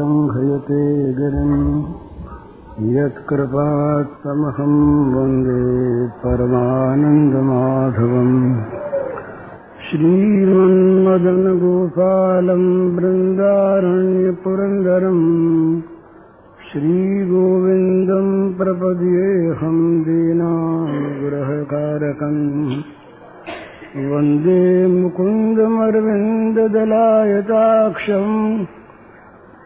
संह्रियते गिरिम् यत्कृपात्तमहं वन्दे परमानन्दमाधवम्। श्रीमन्मदनगोपालम् बृन्दारण्यपुरन्दरम्। श्रीगोविन्दम् प्रपद्येऽहम् दीनानुग्रहकारकम्। वन्दे मुकुन्दमरविन्ददलायताक्षम्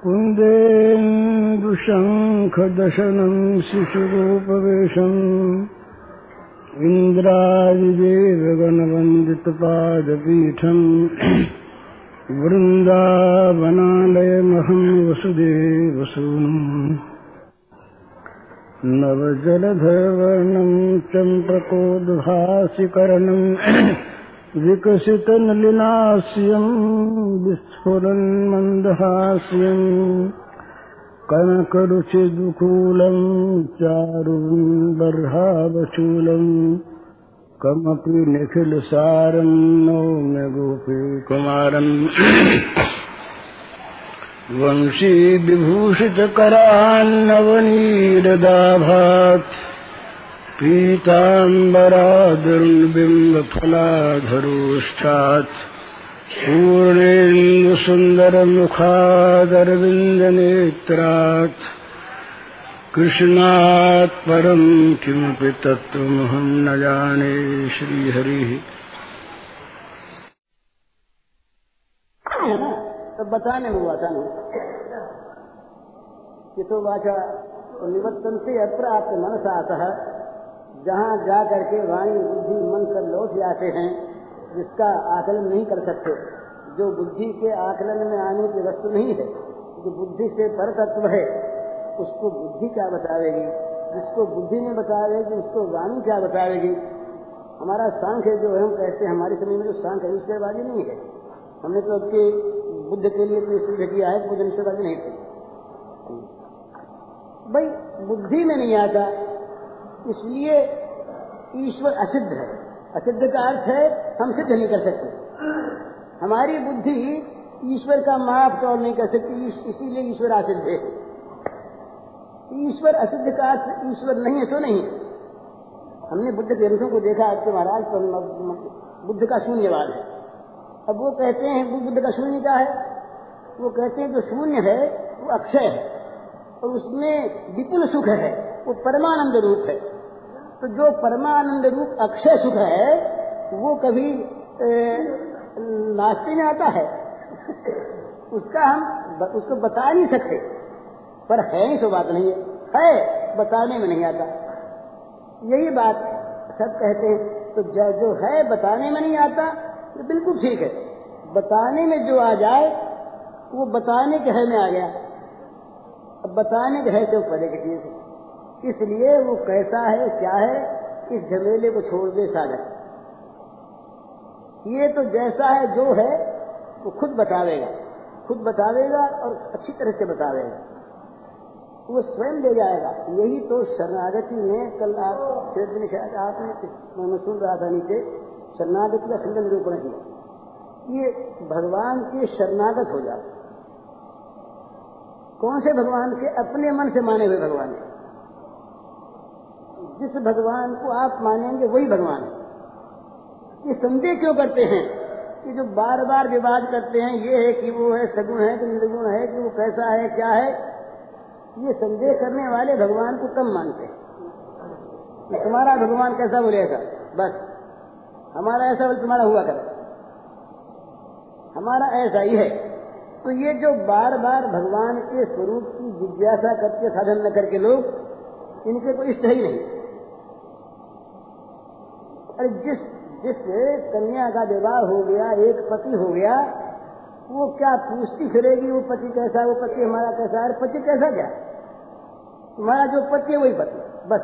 कुन्देन्दुशङ्खदशनम् शिशुरूपवेशम् इन्द्रादिदेवगणवन्दितपादपीठम् वृन्दावनालयमहम् वसुदेवसूनुम्। नवजलधवर्णम् चम्प्रकोद्भासिकरणम् विकसितनलिनास्यम् विस्फुरन्मन्दहास्यम् कनकरुचिदुकूलम् चारुबर्हावशूलम् कमपि निखिलसारम् नौम्य गोपीकुमारम् वंशीविभूषितकरान्नवनीरदाभात् पीताम्बरादुर्बिम्बफलाधरोष्ठात्। पूर्णेन्दुसुन्दरमुखादरविन्दनेत्रात्। कृष्णात् परम् किमपि तत्त्वमहम् न जाने श्रीहरिः। तो बताने हुआ था ना। कि तो वाचा निवर्तन से अप्राप्त मनसातः जहाँ जा करके वाणी बुद्धि मन सब लौट जाते हैं, जिसका आकलन नहीं कर सकते। जो बुद्धि के आकलन में आने की वस्तु नहीं है, जो बुद्धि से पर तत्व है, उसको बुद्धि क्या बतावेगी जिसको बुद्धि नहीं बतावेगी उसको वाणी क्या बतावेगी हमारा सांख्य जो है, हम कहते हैं, हमारे समय में जो सांख्य है ईश्वरवादी नहीं है। हमने तो उसके बुद्ध के लिए तो सिद्ध किया है बुद्ध ईश्वरवादी नहीं थे। भाई, बुद्धि में नहीं आता। इसलिए ईश्वर असिद्ध है। असिद्ध का अर्थ है, हम सिद्ध नहीं कर सकते। हमारी बुद्धि ईश्वर का माप तौर नहीं कर सकती इसीलिए ईश्वर असिद्ध है। ईश्वर असिद्ध का अर्थ ईश्वर नहीं है तो नहीं हमने बुद्ध ग्रंथों को देखा आपके महाराज बुद्ध का शून्यवाद है। अब वो कहते हैं बुद्ध का शून्य क्या है? वो कहते हैं, जो शून्य है, वो अक्षय है। और उसमें विपुल सुख है। वो परमानंद रूप है। तो जो परमानंद रूप अक्षय सुख है, वो कभी नाश्ते में आता है। उसका हम उसको बता नहीं सकते। पर है ही तो बात नहीं है। है, बताने में नहीं आता। यही बात सब कहते हैं तो जो है बताने में नहीं आता तो बिल्कुल ठीक है। बताने में जो आ जाए, वो बताने के है में आ गया। अब बताने के है तो परे की चीज़ इसलिए वो कैसा है, क्या है, इस झमेले को छोड़ दे साधक ये तो जैसा है, जो है, वो खुद बतावेगा। खुद बतावेगा और अच्छी तरह से बतावेगा। वो स्वयं ले जाएगा। यही तो शरणागति में कल आप शायद आपने मैं सुन रहा था नीचे, शरणागति का सुंदर निरूपण किया। ये भगवान के शरणागत हो जाते कौन से भगवान? के अपने मन से माने हुए भगवान के जिस भगवान को आप मानेंगे, वही भगवान है। ये संदेह क्यों करते हैं? कि जो बार बार विवाद करते हैं, ये है कि वो है, सगुण है कि निर्गुण है, कि वो कैसा है, क्या है? ये संदेह करने वाले भगवान को कम मानते हैं। तुम्हारा भगवान कैसा बोले ऐसा बस। हमारा ऐसा बोले तुम्हारा हुआ करे। हमारा ऐसा ही है। तो ये जो बार बार भगवान के स्वरूप की जिज्ञासा करके साधन न करके लोग, इनके कोई इष्ट ही नहीं। अरे जिस जिस कन्या का विवाह हो गया, एक पति हो गया, वो क्या पूछती फिरेगी, वो पति कैसा वो पति हमारा कैसा है पति कैसा क्या तुम्हारा जो पति है, वही पति बस।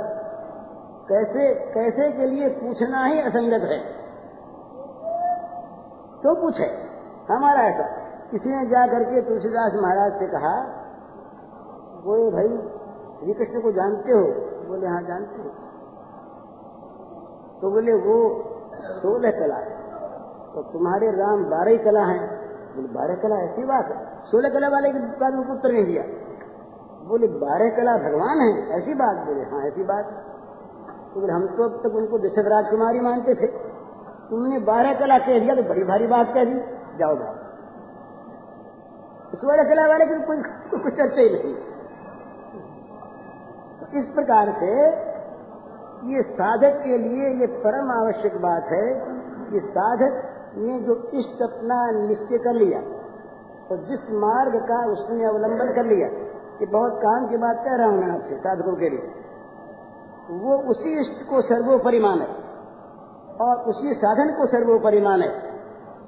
कैसे कैसे के लिए पूछना ही असंगत है। तो पूछे, हमारा ऐसा। किसी ने जा करके तुलसीदास महाराज से कहा, बोले भाई, श्री कृष्ण को जानते हो? बोले हाँ जानते हो। तो बोले, वो सोलह कला है। तो तुम्हारे राम बारह कला है। बोले, बारह कला? ऐसी बात है। सोलह कला वाले के बाद उनको उत्तर नहीं दिया। बोले, बारह कला भगवान है। ऐसी बात? बोले हाँ ऐसी बात। तो हम तो अब तक उनको दशरथ राजकुमारी मानते थे। तुमने बारह कला कह दिया तो बड़ी भारी बात कह दी। जाओ जाओ। सोलह कला वाले की कोई कुछ चर्चा ही नहीं। इस प्रकार से ये साधक के लिए ये परम आवश्यक बात है कि साधक ने जो इष्ट अपना निश्चय कर लिया तो जिस मार्ग का उसने अवलंबन कर लिया कि बहुत काम की बात कह रहा हूँ मैं आपसे साधकों के लिए। वो उसी इष्ट को सर्वोपरि माने और उसी साधन को सर्वोपरि माने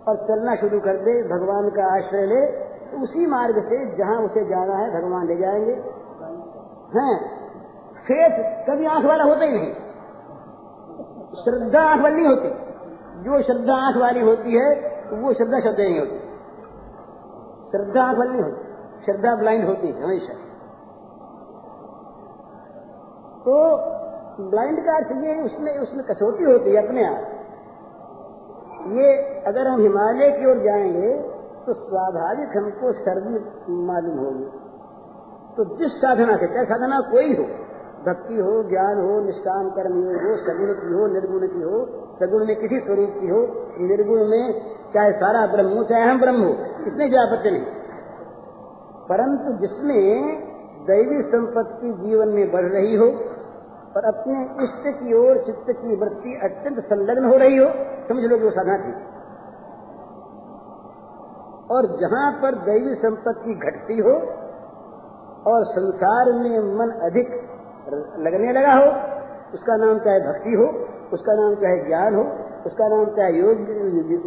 और चलना शुरू कर दे, भगवान का आश्रय ले तो उसी मार्ग से जहाँ उसे जाना है, भगवान ले जाएँगे। हैं? फेथ कभी आँख वाला होता ही नहीं। श्रद्धा आँख वाली नहीं होती। जो श्रद्धा आँख वाली होती है वो श्रद्धा श्रद्धा नहीं होती। श्रद्धा आँख वाली नहीं होती। श्रद्धा ब्लाइंड होती है हमेशा। तो ब्लाइंड का अर्थ ये उसमें उसमें कसौटी होती है अपने आप। ये अगर हम हिमालय की ओर जाएँगे तो स्वाभाविक हमको सर्दी मालूम होगी। तो जिस साधना से, चाहे साधना कोई हो भक्ति हो, ज्ञान हो, निष्काम कर्म हो सगुण की हो, निर्गुण की हो, सगुण में किसी स्वरूप की हो, निर्गुण में चाहे सारा ब्रह्म हो, चाहे हम ब्रह्म हो, इसमें जो आपत्ति नहीं। परंतु जिसमें दैवी संपत्ति जीवन में बढ़ रही हो, और अपने इष्ट की ओर चित्त की वृत्ति अत्यंत संलग्न हो रही हो, समझ लो वो साधना थी। और जहाँ पर दैवी संपत्ति घटती हो, और संसार में मन अधिक लगने लगा हो, उसका नाम चाहे भक्ति हो, उसका नाम चाहे ज्ञान हो, उसका नाम चाहे योग,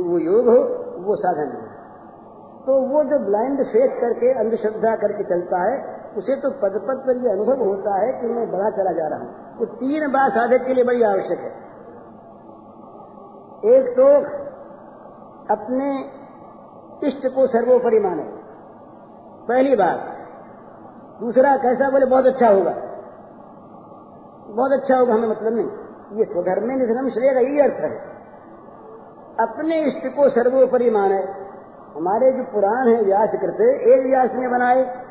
वो योग हो, वो साधन हो। तो वो जो ब्लाइंड फेस करके, अंधश्रद्धा करके चलता है, उसे तो पद पद पर ये अनुभव होता है कि मैं बड़ा चला जा रहा हूँ। वो तीन बात साधक के लिए बड़ी आवश्यक है। एक तो अपने इष्ट को सर्वोपरि माने। पहली बात। दूसरा, कैसा बोले, बहुत अच्छा होगा। बहुत अच्छा होगा, हमें मतलब नहीं। ये स्वधर्म में निधनम श्रेय यही अर्थ है। अपने इष्ट को सर्वोपरि माने। हमारे जो पुराण है व्यास करते एक व्यास ने बनाए।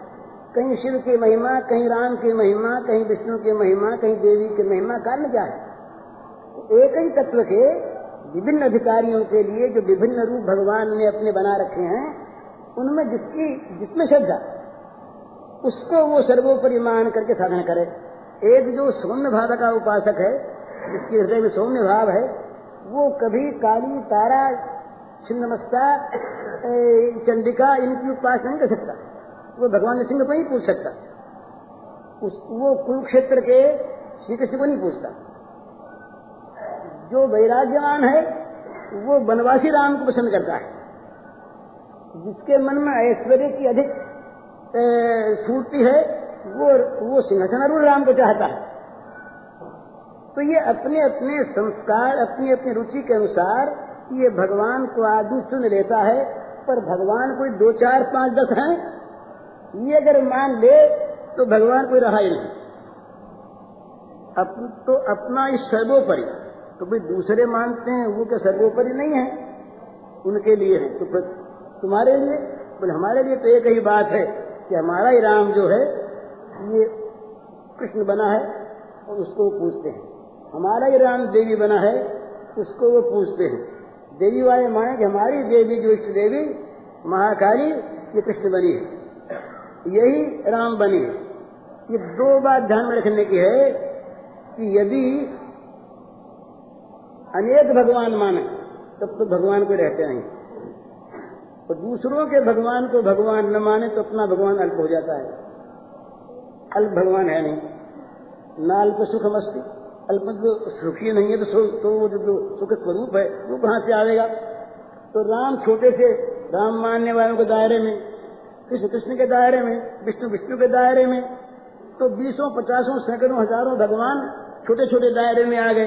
कहीं शिव की महिमा, कहीं राम की महिमा, कहीं विष्णु की महिमा, कहीं देवी की महिमा, कारण क्या है? एक ही तत्व के विभिन्न अधिकारियों के लिए जो विभिन्न रूप भगवान ने अपने बना रखे हैं, उनमें जिसकी, जिसमें श्रद्धा, उसको वो सर्वोपरि मान करके साधन करे। एक जो सौम्य भाव का उपासक है, जिसके हृदय में सौम्य भाव है, वो कभी काली, तारा, छिन्नमस्ता चंडिका, इनकी उपासना नहीं कर सकता। वो भगवान सिंह को नहीं पूछ सकता। उस, वो कुरुक्षेत्र के श्री कृष्ण को नहीं पूछता। जो वैराग्यवान है, वो वनवासी राम को पसंद करता है। जिसके मन में ऐश्वर्य की अधिक स्फूर्ति है वो वो सिंहासनारूढ़ राम को चाहता है। तो ये अपने अपने संस्कार अपनी अपनी रुचि के अनुसार ये भगवान को आदि चुन लेता है पर भगवान कोई दो चार पाँच दस हैं? ये अगर मान ले तो भगवान कोई रहा ही नहीं। अप, तो अपना इस सर्वोपरि तो भाई दूसरे मानते हैं वो क्या सर्वोपरि नहीं है? उनके लिए है। तो तुम्हारे लिए बोले हमारे लिए तो एक ही बात है कि हमारा ही राम जो है ये कृष्ण बना है और उसको पूछते हैं। हमारा ही राम देवी बना है, उसको वो पूछते हैं। देवी वाले माने कि हमारी देवी, जो इष्ट देवी, महाकाली, ये कृष्ण बनी है। यही राम बनी है। ये दो बात ध्यान में रखने की है कि यदि अनेक भगवान माने, तब तो भगवान को रहते नहीं। तो दूसरों के भगवान को भगवान न माने तो अपना भगवान अल्प हो जाता है। अल्प भगवान है नहीं। ना अल्प सुख मस्ती। अल्प जो सुखी नहीं है तो तो वो जो सुख स्वरूप है वो कहाँ से आएगा तो राम छोटे से राम मानने वालों के दायरे में कृष्ण कृष्ण के दायरे में विष्णु विष्णु के दायरे में तो बीसों पचासों सैकड़ों हज़ारों भगवान छोटे छोटे दायरे में आ गए।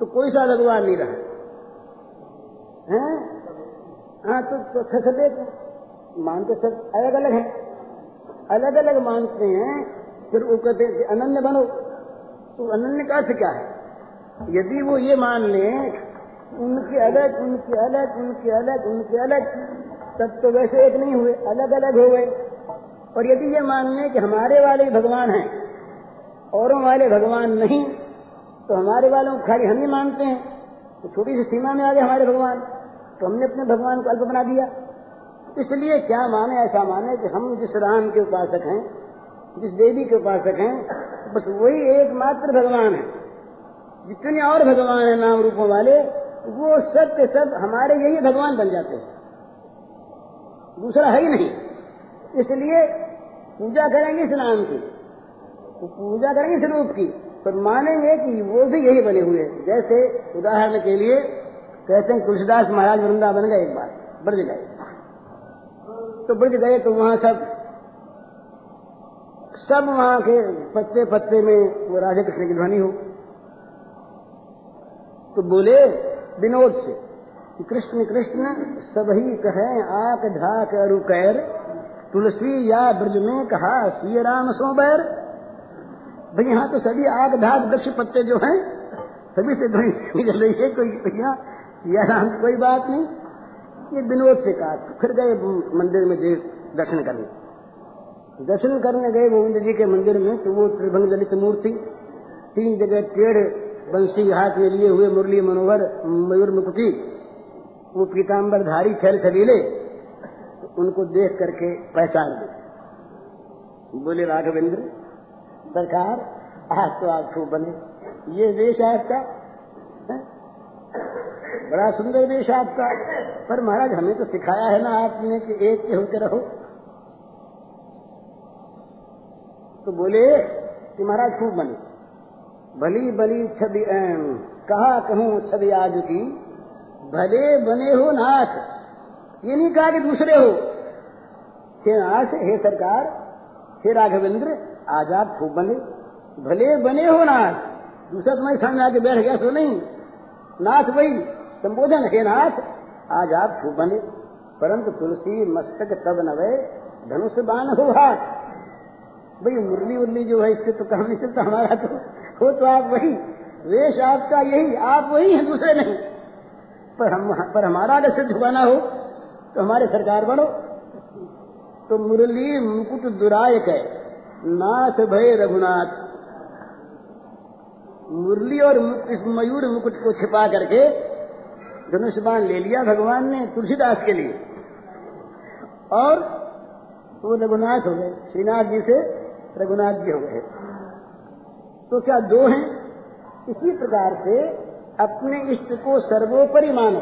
तो कोई सा भगवान नहीं रहा। है? हाँ तो, तो छठे मानते सब अलग अलग है। अलग अलग मानते हैं, फिर वो कहते हैं अनन्य बनो। तो अनन्य का अर्थ क्या है? यदि वो ये मान ले, उनके अलग उनके अलग उनके अलग उनके अलग, तब तो वैसे एक नहीं हुए अलग अलग हो गए। और यदि ये मान लें कि हमारे वाले भगवान हैं, औरों वाले भगवान नहीं तो हमारे वालों को खाली हम ही मानते हैं। तो छोटी सी सीमा में आ गए हमारे भगवान। तो हमने अपने भगवान को अल्प बना दिया। इसलिए क्या माने, ऐसा माने कि हम जिस राम के उपासक हैं, जिस देवी के उपासक हैं, बस वही एकमात्र भगवान है। जितने और भगवान हैं नाम रूपों वाले, वो सब के सब हमारे यही भगवान बन जाते हैं। दूसरा है ही नहीं। इसलिए पूजा करेंगे इस नाम की तो पूजा करेंगे इस रूप की तो मानेंगे कि वो भी यही बने हुए जैसे उदाहरण के लिए कहते हैं तुलसीदास महाराज वृंदावन गए एक बार, ब्रज गए। तो ब्रज गए तो वहाँ सब सब वहाँ के पत्ते पत्ते में वो राधे कृष्ण की ध्वनि हो। तो बोले विनोद से कृष्ण कृष्ण सबही कहे, आक ढाक अरु कैर, तुलसी या ब्रज में कहा श्री राम सो बैर। भाई यहाँ तो सभी आग धाग वृक्ष पत्ते जो हैं, सभी से ध्वनि निकल रही है, कोई भैया या राम कोई बात नहीं। ये विनोद से कहा, फिर गए मंदिर में दर्शन करने। दर्शन करने गए गोविंद जी के मंदिर में तो वो त्रिभंग दलित मूर्ति, तीन जगह टेढ़ बंसी, हाथ में लिए हुए मुरली मनोहर, मयूर मुकुटी, वो पीताम्बर धारी छैल छबीले तो उनको देख करके पहचान ली। बोले, राघवेंद्र, सरकार, आज तो आप खूब बने। ये वेश आपका बड़ा सुंदर वेश आपका। पर महाराज, हमें तो सिखाया है ना आपने कि एक के होते रहो। तो बोले कि महाराज, खूब बने भली भली छवि कहा कहूँ छवि आज की? भले बने हो नाथ, ये नहीं कहा कि दूसरे हो। हे नाथ, हे सरकार, हे राघवेंद्र, आज आप खूब बने। भले बने हो नाथ, दूसरा तुम्हारे सामने आके बैठ गया सो नहीं। नाथ भाई संबोधन हे नाथ, आज आप खूब बने। परंतु तुलसी, मस्तक तब नवे धनुष बाण हो हाथ भाई मुरली उर्ली जो है, इससे तो काम नहीं चलता हमारा तो। हो तो आप वही, वेश आपका यही, आप वही हैं, दूसरे नहीं। पर हम, पर हमारा अगर सिर झुकाना हो तो हमारे सरकार बनो। तो मुरली मुकुट दुरायक है। नाथ भय रघुनाथ। मुरली और इस मयूर मुकुट को छिपा करके धनुष्बान ले लिया भगवान ने तुलसीदास के लिए। और वो रघुनाथ हो गए। श्रीनाथ जी से रघुनाथ जी हो गए। तो क्या दो हैं? इसी प्रकार से अपने इष्ट को सर्वोपरि मानो।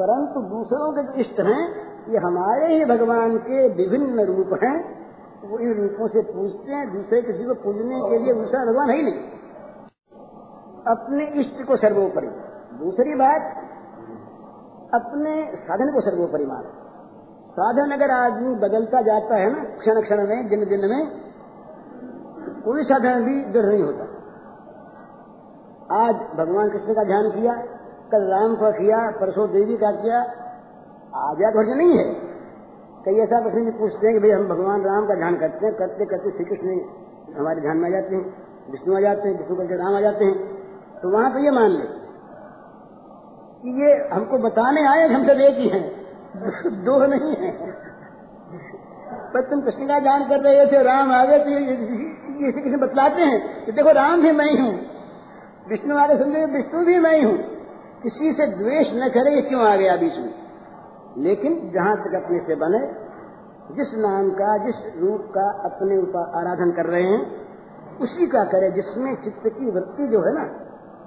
परंतु दूसरों के जो इष्ट हैं, ये हमारे ही भगवान के विभिन्न रूप हैं। वो इन रूपों से पूजते हैं। दूसरे किसी को पूजने के लिए दूसरा भगवान है ही नहीं। अपने इष्ट को सर्वोपरि। दूसरी बात, अपने साधन को सर्वोपरि मानो। साधन अगर आदमी बदलता जाता है ना, क्षण क्षण में, दिन दिन में, कोई साधन भी दृढ़ नहीं होता। आज भगवान कृष्ण का ध्यान किया, कल राम का किया, परसों देवी का किया, आज धैर्य नहीं है। कई ऐसा प्रश्न पूछते हैं कि भाई हम भगवान राम का ध्यान करते हैं करते करते श्री कृष्ण हमारे ध्यान में आ जाते हैं, विष्णु आ जाते हैं, विष्णु करके राम आ जाते हैं। तो वहाँ तो ये मान ले कि ये हमको बताने आए, हम सब एक ही हैं। दो नहीं है। पर तुम कृष्ण का ध्यान कर रहे थे, राम आ गए तो ये किसी बतलाते हैं कि देखो राम भी मैं ही हूँ। विष्णु आगे समझे? विष्णु भी मैं ही हूँ। किसी से द्वेष न करे क्यों आ गया बीच में? लेकिन जहाँ तक अपने से बने, जिस नाम का, जिस रूप का अपने ऊपर आराधन कर रहे हैं, उसी का करे, जिसमें चित्त की वृत्ति जो है ना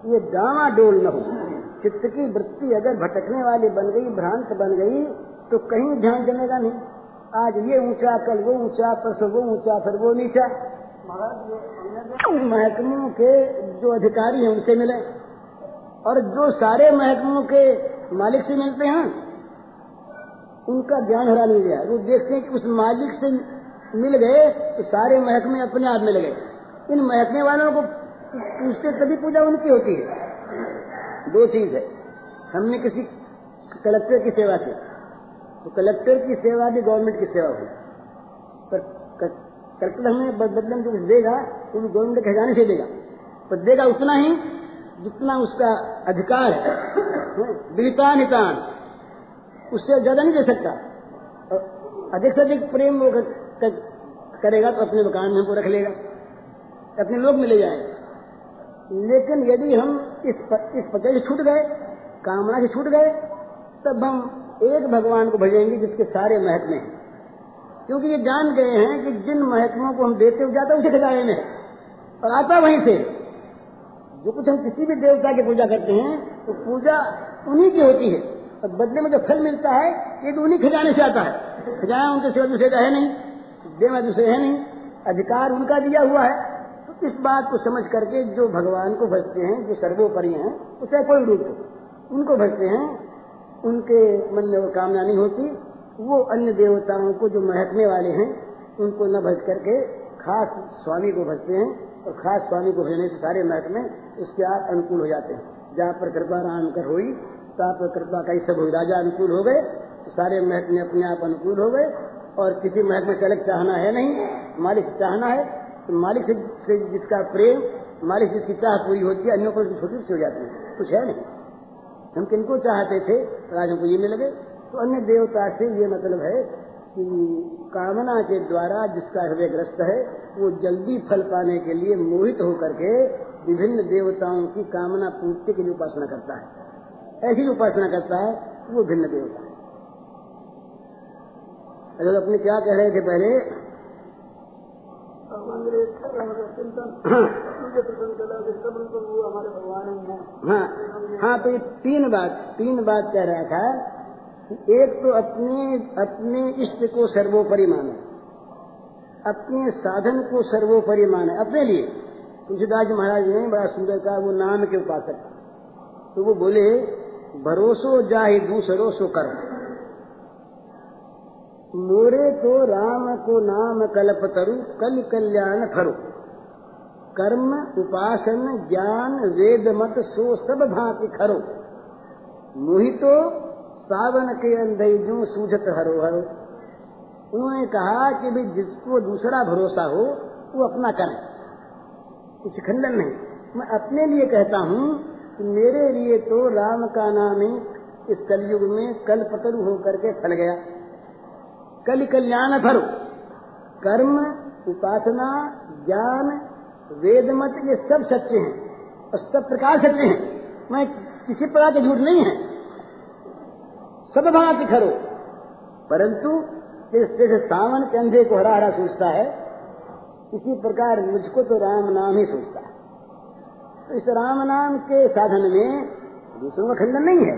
ये डावा डोल न हो। चित्त की वृत्ति अगर भटकने वाली बन गई, भ्रांत बन गई तो कहीं ध्यान जमेगा नहीं। आज ये ऊँचा, कल वो ऊँचा, परसों वो ऊँचा, फिर वो नीचा। महकमों के जो अधिकारी हैं, उनसे मिले। और जो सारे महकमों के मालिक से मिलते हैं, उनका ध्यान हरा नहीं गया वो देखते हैं कि उस मालिक से मिल गए तो सारे महकमे अपने आप मिल गए इन महकमे वालों को पूछते तभी पूजा उनकी होती है। दो चीज़ है। हमने किसी कलेक्टर की सेवा की। तो कलेक्टर की सेवा भी गवर्नमेंट की सेवा हुई पर कलेक्टर हमें बदले में जो कुछ देगा, वो भी गवर्नमेंट के खजाने से देगा। पर देगा उतना ही जितना उसका अधिकार है। बिलता नितान। उससे ज़्यादा नहीं दे सकता। अधिक से अधिक प्रेम वो करेगा तो अपने मकान में हमको रख लेगा। अपने लोग मिले जाएगा। लेकिन यदि हम इस इस पते से छूट गए, कामना से छूट गए, तब हम एक भगवान को भजेंगे जिसके सारे महत्व हैं। क्योंकि ये जान गए हैं कि जिन महत्वों को हम देते हुए जाते उसे खजाने में और आता वहीं से। जो कुछ हम किसी भी देवता की पूजा करते हैं तो पूजा उन्हीं की होती है। और बदले में जो फल मिलता है, ये तो उन्हीं खजाने से आता है। खजाना उनके सिवा दूसरे का है नहीं, देवा दूसरे है नहीं, अधिकार उनका दिया हुआ है। इस बात को समझ करके जो भगवान को भजते हैं, जो सर्वोपरि हैं चाहे कोई रूप हो उनको भजते हैं, उनके मन में वो कामना नहीं होती। वो अन्य देवताओं को जो महकने वाले हैं, उनको न भज करके खास स्वामी को भजते हैं और खास स्वामी को भेजने से सारे महकमे उसके आप अनुकूल हो जाते हैं। जहाँ पर कृपा राम कर हुई, तहाँ पर कृपा का सब हुई राजा अनुकूल हो गए तो सारे महकमे अपने आप अनुकूल हो गए। और किसी महकमे से अलग चाहना है नहीं, मालिक चाहना है तो मालिक से जिसका प्रेम, मालिक जिसकी चाह पूरी होती है, अन्यों पर छोटी हो जाती है। कुछ है नहीं। हम किनको चाहते थे आज हमको ये मिल गए। तो अन्य देवता से ये मतलब है कि कामना के द्वारा जिसका हृदय ग्रस्त है, वो जल्दी फल पाने के लिए मोहित होकर के विभिन्न देवताओं की कामना पूर्ति के लिए उपासना करता है। ऐसी उपासना करता है, वो भिन्न देवता है। अगर अपने क्या कह रहे थे पहले हाँ हाँ तो ये तीन बात तीन बात कह रहा था एक तो अपने अपने इष्ट को सर्वोपरि माने। अपने साधन को सर्वोपरि माने, अपने लिए। तुलसीदास महाराज ने बड़ा सुंदर कहा, वो नाम के उपासक। तो वो बोले, भरोसो जाहि दूसरो सो कर मोरे तो राम को नाम कल्प तरु कल कल्याण फरो कर्म, उपासन, ज्ञान, वेद, मत, सो, सब भांति खरो मोहितो, सावन के अंधे जो सूझत हरो हरो। उन्होंने कहा कि भाई जिसको दूसरा भरोसा हो, वो अपना करे। कुछ खंडन नहीं। मैं अपने लिए कहता हूँ कि मेरे लिए तो राम का नाम ही इस कलयुग में कल पतरु होकर के फल गया। कल कल्याण फरो कर्म, उपासना, ज्ञान, वेद, मत, ये सब सच्चे हैं। और सब प्रकार सच्चे हैं। मैं किसी प्रकार के झूठ नहीं है। सब भांति खरो। परंतु जैसे सावन के अंधे को हरा हरा सोचता है इसी प्रकार मुझको तो राम नाम ही सोचता है। तो इस राम नाम के साधन में दूसरों का खंडन नहीं है।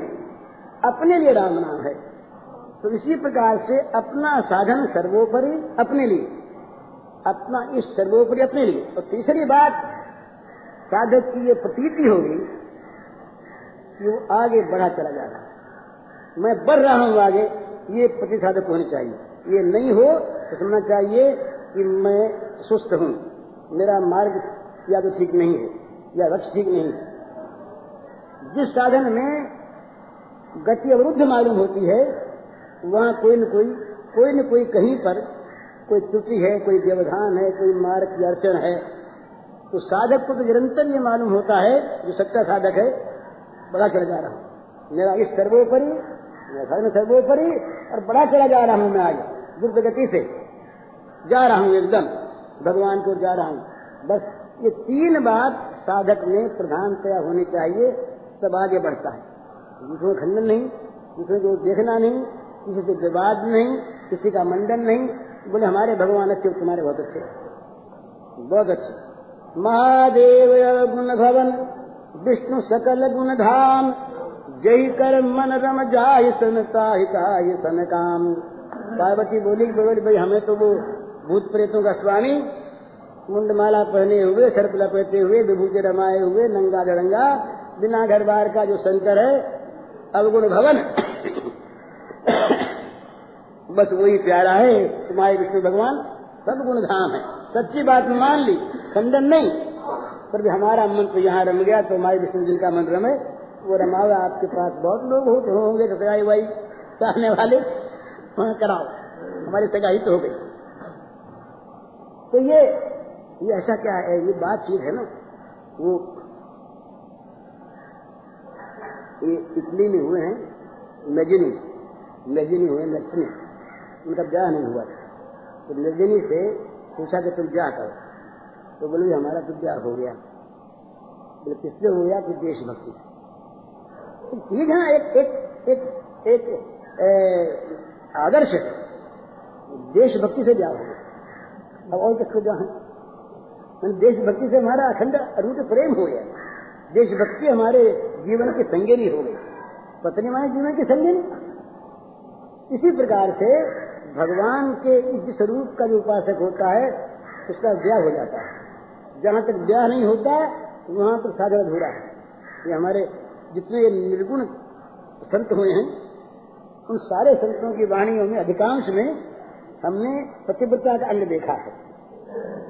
अपने लिए राम नाम है। तो इसी प्रकार से अपना साधन सर्वोपरि अपने लिए। अपना इस सर्वोपरि अपने लिए। और तीसरी बात, साधक की ये प्रतीति होगी कि वो आगे बढ़ा चला जा रहा मैं बढ़ रहा हूँ आगे, ये प्रति साधक होनी चाहिए। ये नहीं हो तो समझना चाहिए कि मैं सुस्त हूँ। मेरा मार्ग या तो ठीक नहीं है, या रक्ष ठीक नहीं है। जिस साधन में गति अवरुद्ध मालूम होती है वहाँ कोई न कोई कोई न कोई कहीं पर कोई त्रुटि है, कोई व्यवधान है, कोई मार्ग की अड़चन है तो साधक को तो निरंतर ये मालूम होता है, जो सच्चा साधक है, बड़ा चला जा रहा हूँ। मेरा इस सर्वोपरि धर्म सर्वोपरि, और बड़ा चला जा रहा हूँ मैं आगे द्रुत गति से जा रहा हूँ एकदम, भगवान को जा रहा हूँ। बस ये तीन बात साधक में प्रधानतया होनी चाहिए, तब आगे बढ़ता है। दूसरों खंडन नहीं, दूसरों को देखना नहीं किसी से विवाद नहीं, किसी का मंडन नहीं। बोले, हमारे भगवान अच्छे, तुम्हारे बहुत अच्छे। बहुत अच्छे। महादेव गुण भवन, विष्णु सकल गुण धाम, जय कर मन रम जाय सन ताहिताय सन काम। पार्वती बोली बोली भाई हमें तो वो भूत प्रेतों का स्वामी, मुंडमाला पहने हुए सर्प लपेटे हुए, विभूति रमाए हुए, नंगा धड़ंगा बिना घर बार का जो शंकर है, अवगुण भवन बस वही प्यारा है, तुम्हारे विष्णु भगवान, सब गुण धाम है। सच्ची बात मान ली, खंडन नहीं। पर भी हमारा मन तो यहाँ रम गया तो हमारे विष्णु जी का मन रमे, वो रमावा, आपके पास बहुत लोग होते होंगे सगाई वाई चाहने वाले, वहाँ कराओ। हमारी सगाई तो हो गई। तो ये ये ऐसा क्या है? ये बात चीज़ है ना, वो ये इटली में हुए हैं, मेजिनी मेजिनी हुए लक्ष्मी उनका ब्याह नहीं हुआ था। तो निर्जनी से पूछा कि तुम ब्याह करो? तो बोले हमारा तो ब्याह हो गया। बोले, किससे हो गया? कि देशभक्ति ठीक है, एक एक एक एक आदर्श देशभक्ति से ब्याह हो गया? अब और किसको ब्याह है देशभक्ति से हमारा अखंड रूट प्रेम हो गया। देशभक्ति हमारे जीवन की संगेरी हो गई। पत्नी माने जीवन की संगेरी इसी प्रकार से भगवान के जिस स्वरूप का जो उपासक होता है, उसका ब्याह हो जाता है। जहाँ तक ब्याह नहीं होता, वहाँ पर साधन अधूरा है। ये हमारे जितने निर्गुण संत हुए हैं, उन सारे संतों की वाणियों में, अधिकांश में, हमने पतिव्रता का अंग देखा है।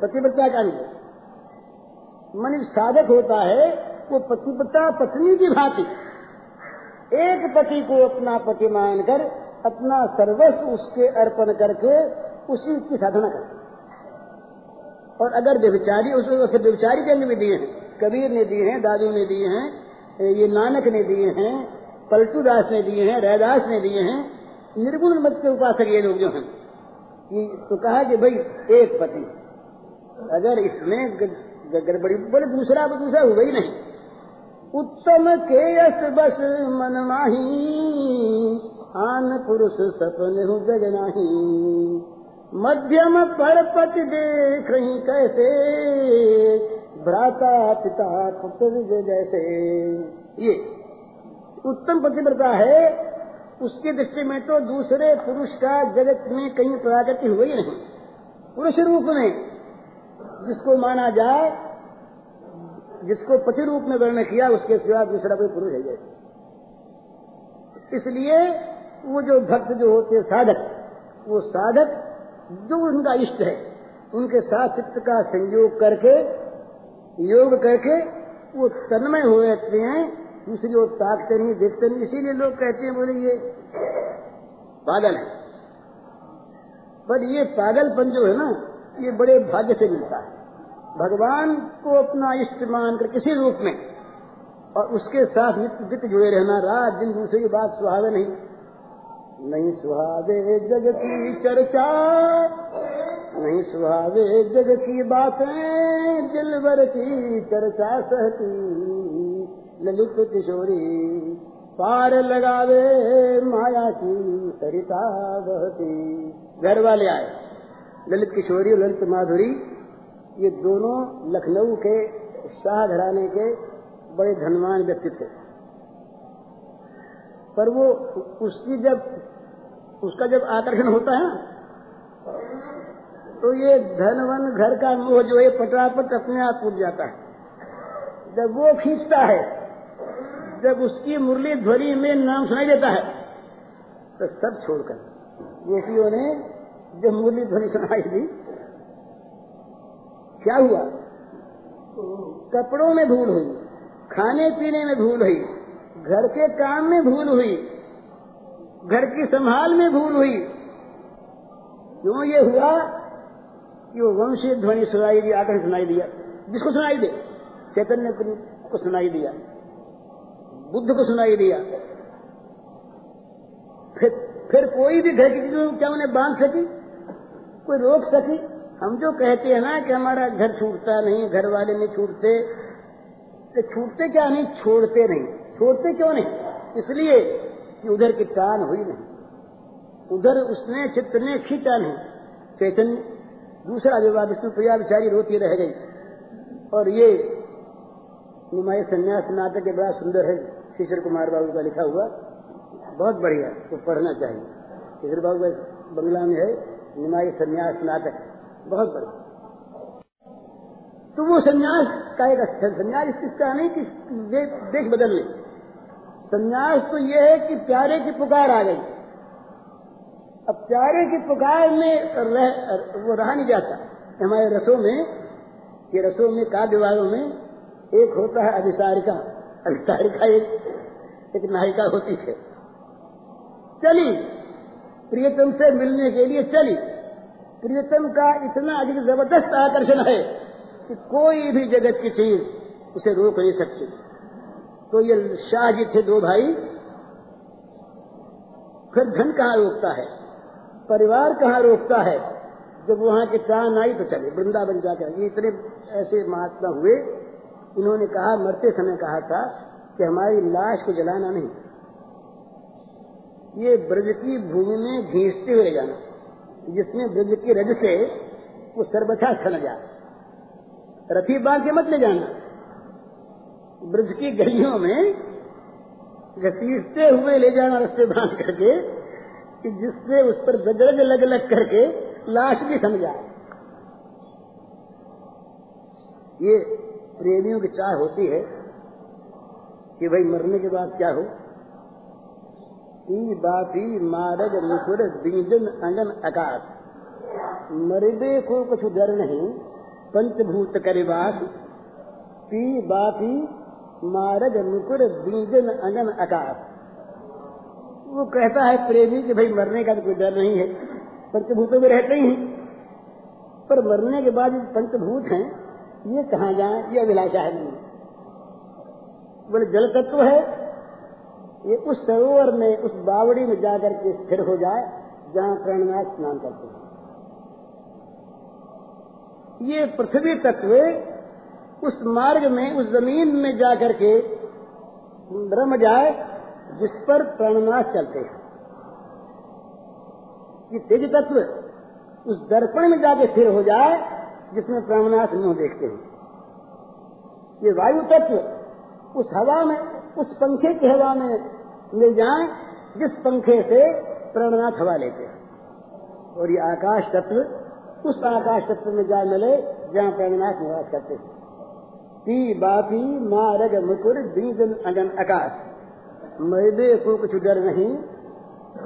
पतिव्रता का अंग। मन साधक होता है, वो पतिव्रता पत्नी की भांति। एक पति को अपना पति मानकर अपना सर्वस्व उसके अर्पण करके उसी की साधना करते और अगर व्यभिचारी उसमें व्यभिचारी के भी दिए हैं। कबीर ने दिए हैं, दादू ने दिए हैं, ये नानक ने दिए हैं पलटू दास ने दिए हैं, रैदास ने दिए हैं, निर्गुण मत के उपासक ये लोग जो हैं। कि तो कहा कि भाई, एक पति, अगर इसमें गड़बड़ी, बोले दूसरा तो दूसरा हुआ ही नहीं। उत्तम के यश बस मन माही। आन पुरुष सपन जग नाही मध्यम पर पति देख रही कैसे? भ्राता पिता पुत्र जैसे। ये उत्तम पतिव्रता है। उसकी दृष्टि में तो दूसरे पुरुष का जगत में कहीं प्रागति हुई नहीं। पुरुष रूप में जिसको माना जाए, जिसको पति रूप में वर्ण किया, उसके सिवा दूसरा कोई पुरुष है जैसे इसलिए वो जो भक्त जो होते साधक, वो साधक जो उनका इष्ट है, उनके साथ चित्त का संयोग करके, योग करके वो तन्मय हो रहते हैं, दूसरी ओर ताकते नहीं देखते नहीं इसीलिए लोग कहते हैं, बोले, ये पागल है। पर ये पागलपन जो है ना, ये बड़े भाग्य से मिलता है। भगवान को अपना इष्ट मानकर किसी रूप में और उसके साथ नित्य नित्य जुड़े रहना, रात दिन दूसरे की बात सुहावे नहीं। नहीं सुहावे जग की चर्चा, नहीं सुहावे जग की बातें दिलवर की चर्चा सहती, ललित किशोरी पार लगावे माया की सरिता बहती। घर वाले आए, ललित किशोरी और ललित माधुरी, ये दोनों लखनऊ के शाह घराने के बड़े धनवान व्यक्ति थे। पर वो उसकी जब, उसका जब आकर्षण होता है तो ये धनवन घर का मोह जो है पटापट अपने आप उठ जाता है। जब वो खींचता है, जब उसकी मुरली ध्वनि में नाम सुनाई देता है तो सब छोड़कर, गोपियों ने जब मुरली ध्वनि सुनाई दी, क्या हुआ? कपड़ों में धूल हुई, खाने पीने में धूल हुई घर के काम में भूल हुई, घर की संभाल में भूल हुई। क्यों ये हुआ? कि वो वंशी ध्वनि सुनाई दी आकर सुनाई दिया। जिसको सुनाई दे? चैतन्य को सुनाई दिया। बुद्ध को सुनाई दिया। फिर फिर कोई भी घर की चीज़ों क्या उन्हें बाँध सकी? कोई रोक सकी? हम जो कहते हैं ना कि हमारा घर छूटता नहीं, घर वाले नहीं छूटते तो छूटते क्या नहीं? छोड़ते नहीं। छोड़ते क्यों नहीं? इसलिए कि उधर की टान हुई नहीं। उधर उसने चित्र ने खींचा नहीं चैतन्य, दूसरा विवाह विष्णु प्रिया बिचारी रोती रह गई। और ये निमाय संन्यास नाटक के बड़ा सुंदर है। शिशिर कुमार बाबू का लिखा हुआ। बहुत बढ़िया तो पढ़ना चाहिए। शिशिर बाबू का बंगला में है, निमाई संन्यास नाटक। बहुत बढ़िया। तो वो संन्यास का एक अच्छा संन्यास इसका नहीं कि देश बदल ले। संन्यास तो ये है कि प्यारे की पुकार आ गई। अब प्यारे की पुकार में रह, वो रहा नहीं जाता। हमारे रसों में ये रसों में काव्य विभागों में एक होता है अभिसारिका अभिसारिका एक एक नायिका होती है। चली। प्रियतम से मिलने के लिए चली। प्रियतम का इतना अधिक ज़बरदस्त आकर्षण है कि कोई भी जगत की चीज़ उसे रोक नहीं सकती। तो ये शाह जी थे दो भाई, फिर धन कहाँ रोकता है? परिवार कहाँ रोकता है? जब वहाँ के चाँद आई तो चले, वृंदावन जाकर। ये इतने ऐसे महात्मा हुए, इन्होंने कहा, मरते समय कहा था कि हमारी लाश को जलाना नहीं। ये ब्रज की भूमि में घीसते हुए जाना, जिसमें ब्रज की रज से वो सर्वथा छन जाए रथी बाँध के मत ले जाना। ब्रज की गलियों में घसीटते हुए ले जाना रस्ते बाँध करके कि जिससे उस पर गजरज लग लग करके लाश भी सम जाए। ये प्रेमियों की चाह होती है कि भाई मरने के बाद क्या हो? ई बापी मारग मुकुर बीजन अंगन आकाश मरदे को कुछ डर नहीं, पंचभूत करिवास पी बापी मारग मुकुर बीजन अंगन आकाश वो कहता है प्रेमी कि भाई मरने का तो कोई डर नहीं है, पंचभूतों में रहते ही पर मरने के बाद पंचभूत हैं, ये कहा जाए? ये अभिलाषा है नहीं बोले जल तत्व है। ये उस सरोवर में, उस बावड़ी में जाकर के स्थिर हो जाए, जहाँ प्राणनाथ स्नान करते हैं। ये पृथ्वी तत्व उस मार्ग में, उस ज़मीन में जाकर के रम जाए, जिस पर प्राणनाथ चलते हैं। ये तेज तत्व उस दर्पण में जाके स्थिर हो जाए, जिसमें प्राणनाथ मुँह देखते हैं। ये वायु तत्व उस हवा में, उस पंखे की हवा में ले जाए, जिस पंखे से प्राणनाथ हवा लेते हैं। और ये आकाश तत्व उस आकाश तत्व में जा मिले, जहाँ प्राणनाथ निवास करते हैं। पी बापी मारग मुकुर बीजन अगन आकाश। मैदे को कुछ डर नहीं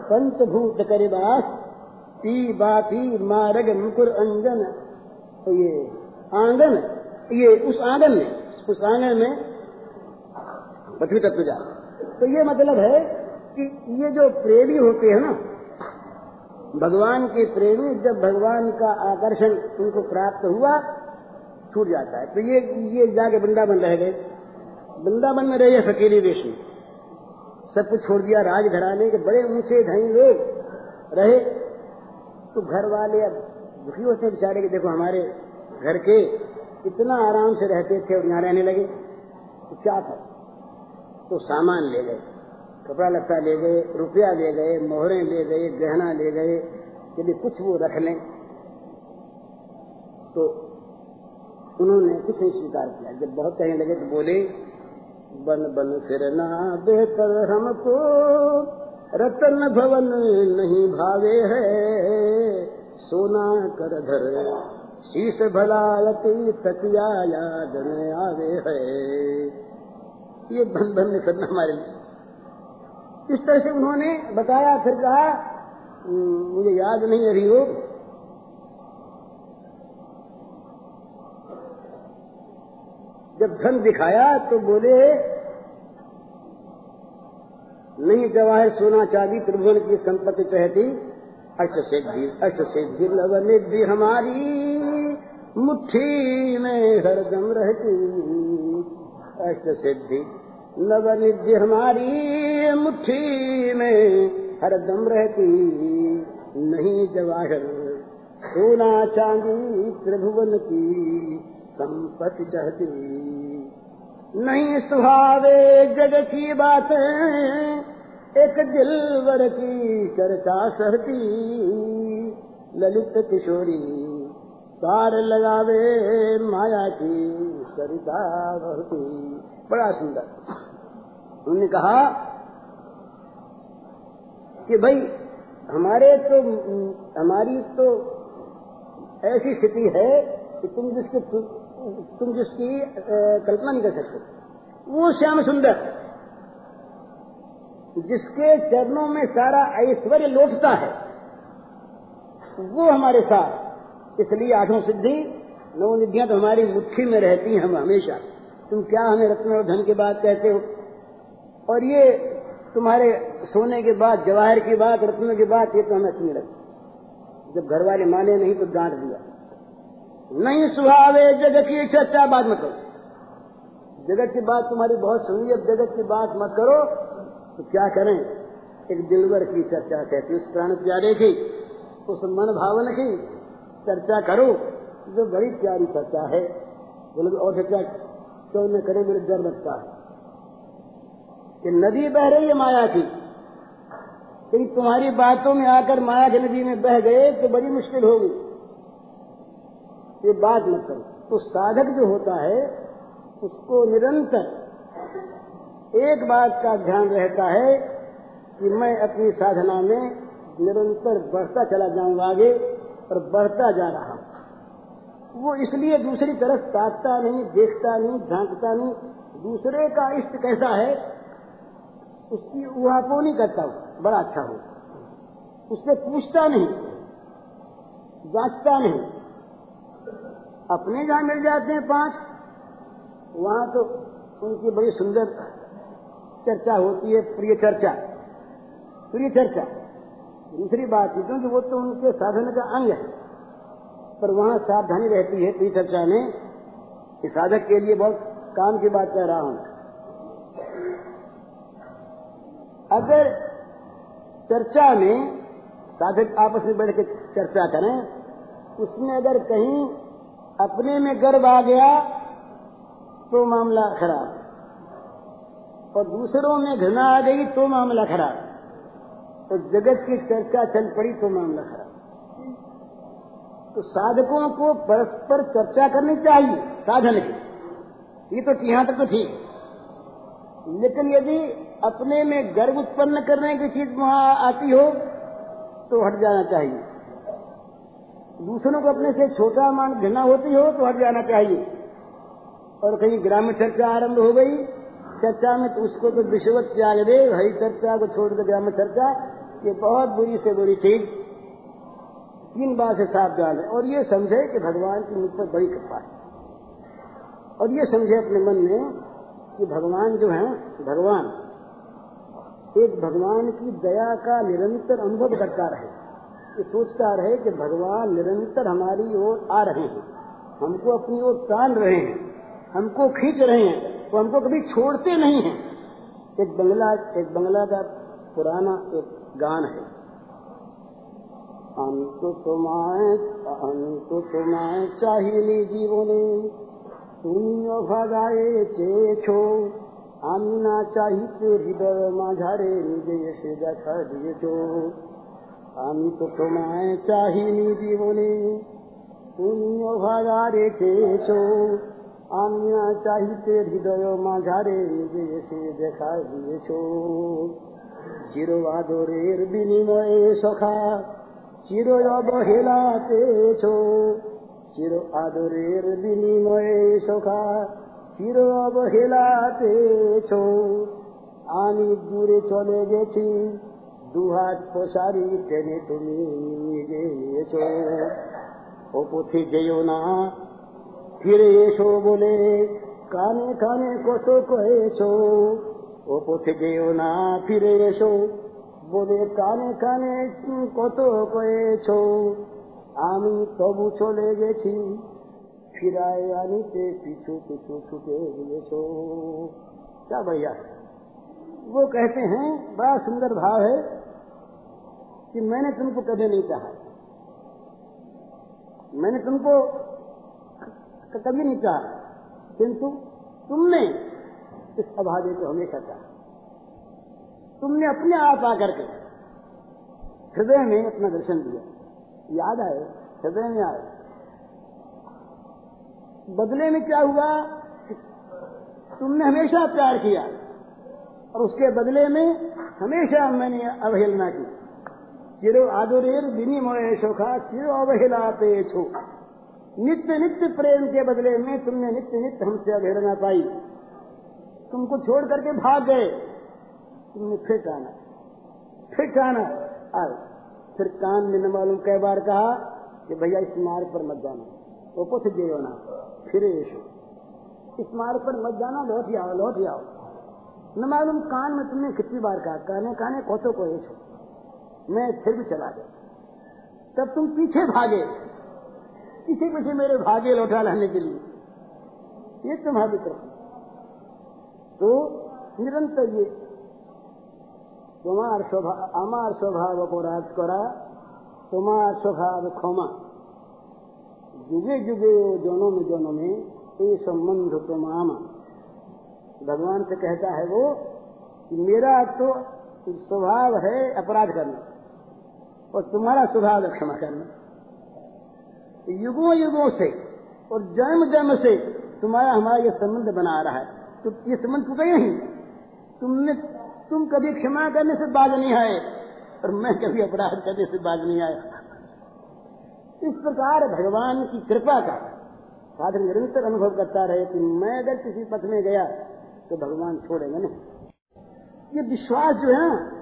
पंचभूत करिबास पी बापी मारग मुकुर अंजन तो ये आँगन, ये उस आँगन में, उस आँगन में पृथ्वी तत्व जा। तो ये मतलब है कि ये जो प्रेमी होते हैं ना, भगवान के प्रेमी, जब भगवान का आकर्षण उनको प्राप्त हुआ छूट जाता है। तो ये ये जाके वृंदावन रह गए। वृंदावन में रहे फकीरी वेश में सब कुछ छोड़ दिया, राज घराने के बड़े ऊँचे धनी लोग रहे। तो घर वाले अब दुखी होते बेचारे कि देखो हमारे घर के इतना आराम से रहते थे और यहाँ रहने लगे। तो क्या था? तो सामान ले गए। कपड़ा लत्ता ले गए, रुपया ले गए, मोहरे ले गए, गहना ले गए यदि कुछ वो रख लें। तो उन्होंने कुछ नहीं स्वीकार किया? जब बहुत कहने लगे तो बोले, बन बन फिरना बेहतर हमको रतन भवन नहीं भावे है। सोना कर धर, शीश भलायती तकिया याद न आवे है। ये बन बन करना हमारे लिए। इस तरह से उन्होंने बताया, फिर कहा मुझे याद नहीं अभी वो। जब धन दिखाया तो बोले, नहीं जवाहर सोना चांदी त्रिभुवन की संपत्ति चहती अष्ट सिद्धि अष्ट सिद्धि लव हमारी मुट्ठी में हरदम रहती। अष्ट सिद्धि नव निधि हमारी मुट्ठी में हरदम रहती। नहीं जवाहर सोना चांदी त्रिभुवन की संपत्ति चाहती। नहीं सुहावे जग की बातें, एक दिलवर की चर्चा सहती। ललित किशोरी, पार लगावे माया की सरिता बहती बड़ा सुंदर। उन्होंने कहा कि भाई, हमारे तो हमारी तो ऐसी स्थिति है कि तुम जिसके तुम जिसकी कल्पना नहीं कर सकते। वो श्याम सुंदर। जिसके चरणों में सारा ऐश्वर्य लौटता है, वो हमारे साथ। इसलिए आठों सिद्धि, नौ निधियाँ तो हमारी मुट्ठी में रहती हैं हम हमेशा। तुम क्या हमें रत्न और धन की बात कहते हो? और ये तुम्हारे सोने के बाद, जवाहर की बात रत्नों की बात ये तो हमें अच्छी नहीं लगती जब घर वाले माने नहीं तो डांट दिया। नहीं सुहावे, जगत की चर्चा बात मत करो। जगत की बात तुम्हारी बहुत सुनी अब जगत की बात मत करो। तो क्या करें? एक दिलवर की चर्चा कहती, उस प्राण प्यारे की, उस मन भावन की चर्चा करो, जो बड़ी प्यारी चर्चा है। बोले और चर्चा क्यों न करे, मेरे डर लगता है। कि नदी बह रही है माया की। कहीं तुम्हारी बातों में आकर माया की नदी में बह गए तो बड़ी मुश्किल होगी। ये बात मत करो। तो साधक जो होता है, उसको निरंतर एक बात का ध्यान रहता है कि मैं अपनी साधना में निरंतर बढ़ता चला जाऊँगा आगे और बढ़ता जा रहा हूँ। वो इसलिए दूसरी तरफ़ ताकता नहीं, देखता नहीं, झांकता नहीं। दूसरे का इष्ट कैसा है, उसकी उहापो नहीं करता हूँ, बड़ा अच्छा हो। उससे पूछता नहीं, जांचता नहीं। अपने जहाँ मिल जाते हैं पाँच, वहाँ तो उनकी बड़ी सुंदर चर्चा होती है, प्रिय चर्चा। प्रिय चर्चा। दूसरी बात है क्योंकि वो तो उनके साधन का अंग है, पर वहाँ सावधानी रहती है प्रिय चर्चा में कि साधक के लिए बहुत काम की बात कह रहा हूँ। अगर चर्चा में साधक आपस में बैठ के चर्चा करें, उसमें अगर कहीं अपने में गर्व आ गया तो मामला खराब। और दूसरों में घृणा आ गई तो मामला खराब। तो जगत की चर्चा चल पड़ी तो मामला खराब। तो साधकों को परस्पर चर्चा करनी चाहिए, साधन की। ये तो यहाँ तक तो ठीक लेकिन यदि अपने में गर्व उत्पन्न करने की चीज़ वहाँ आती हो तो हट जाना चाहिए। दूसरों को अपने से छोटा मान घृणा होती हो तो हट जाना चाहिए। और कहीं ग्रामीण चर्चा आरंभ हो गई, चर्चा में तो उसको तो विश्वत त्याग दे हरी चर्चा को छोड़ दे ग्रामीण चर्चा, ये बहुत बुरी से बुरी चीज़। तीन बार से साफ़ है। और ये समझे कि भगवान की मुझ पर बड़ी कृपा है। और ये समझे अपने मन में कि भगवान जो है, भगवान, एक भगवान की दया का निरंतर अनुभव करता रहे। ये सोचता रहे कि भगवान निरंतर हमारी ओर आ रहे हैं हमको अपनी ओर तान रहे हैं हमको खींच रहे हैं वो हमको कभी छोड़ते नहीं हैं एक बंगला एक बंगला का पुराना एक गान है अंत তোমায় অন্ত তোমায় চাহিনি জীবনে তুমিও ভাগায়ে চেয়েছো আমি না চাহিতে হৃদয় মাঝারে নিজে এসে দেখা দিয়েছ আমি তো তোমায় চাহিনি জীবনে, তুমিও ভাগা রেখেছো। আমি চাহিতে হৃদয় মাঝারে নিজে এসে দেখা দিয়েছ। চির আদরের বিনিময়ে সখা, চির অবহেলা পেয়েছ। চির আদরের বিনিময়ে সখা, চির অবহেলা পেয়েছ। আমি দূরে চলে গেছি দুহাত প্রসারি টেনে তুমি নিজে নিয়েছ ও পথে যেও না ফিরে এসো বলে কানে কানে কত কয়েছো ও পথে গেও না ফিরে এসো বলে কানে কানে কত কয়েছো আমি তবু চলে গেছি ফিরায় আনিতে পিছু পিছু ছুটে দিয়েছো क्या भैया वो कहते हैं बड़ा सुंदर भाव है कि मैंने तुमको कभी नहीं चाहा मैंने तुमको कभी नहीं चाहा किंतु तुमने इस अभागे को हमेशा चाहा तुमने अपने आप आकर के हृदय में अपना दर्शन दिया। याद आए? हृदय में आए। बदले में क्या हुआ? तुमने हमेशा प्यार किया और उसके बदले में हमेशा मैंने अवहेलना की। चिरो आदुरेर विनिमय शोखा चिरो छो नित्य नित्य प्रेम के बदले में तुमने नित्य नित्य हमसे अवहेलना पाई। तुमको छोड़ करके भाग गए। तुमने फिर आना फिर आना आए। फिर कान में न मालूम कई बार कहा कि भैया, इस मार्ग पर मत जाना। वो पुथ गए ना। फिर इस मार्ग पर मत जाना, लौट आओ लौट आओ। न मालूम कान में तुमने कितनी बार कहा। कहने कहने कोतो को छो मैं फिर भी चला गया। तब तुम पीछे भागे। किसी पीछे मेरे भागे लौटा रहने के लिए। ये तुम्हारी तरफ़। तो निरंतर ये तुम्हार स्वभाव अमार स्वभाव को राज करा, तुम्हार स्वभाव क्षमा। जुगे जुगे वो दोनों में दोनों में ये संबंध तुम आमा भगवान से कहता है वो कि मेरा तो स्वभाव है अपराध करना। और तुम्हारा स्वभाव है क्षमा करना। युगों युगों से और जन्म जन्म से तुम्हारा हमारा ये संबंध बना रहा है। तो ये संबंध टूटे नहीं। तुमने, तुम कभी क्षमा करने से बाज नहीं आए और मैं कभी अपराध करने से बाज नहीं आया। इस प्रकार भगवान की कृपा का साधन निरंतर अनुभव करता रहे कि मैं अगर किसी पथ में गया तो भगवान छोड़ेंगे नहीं। ये विश्वास जो है ना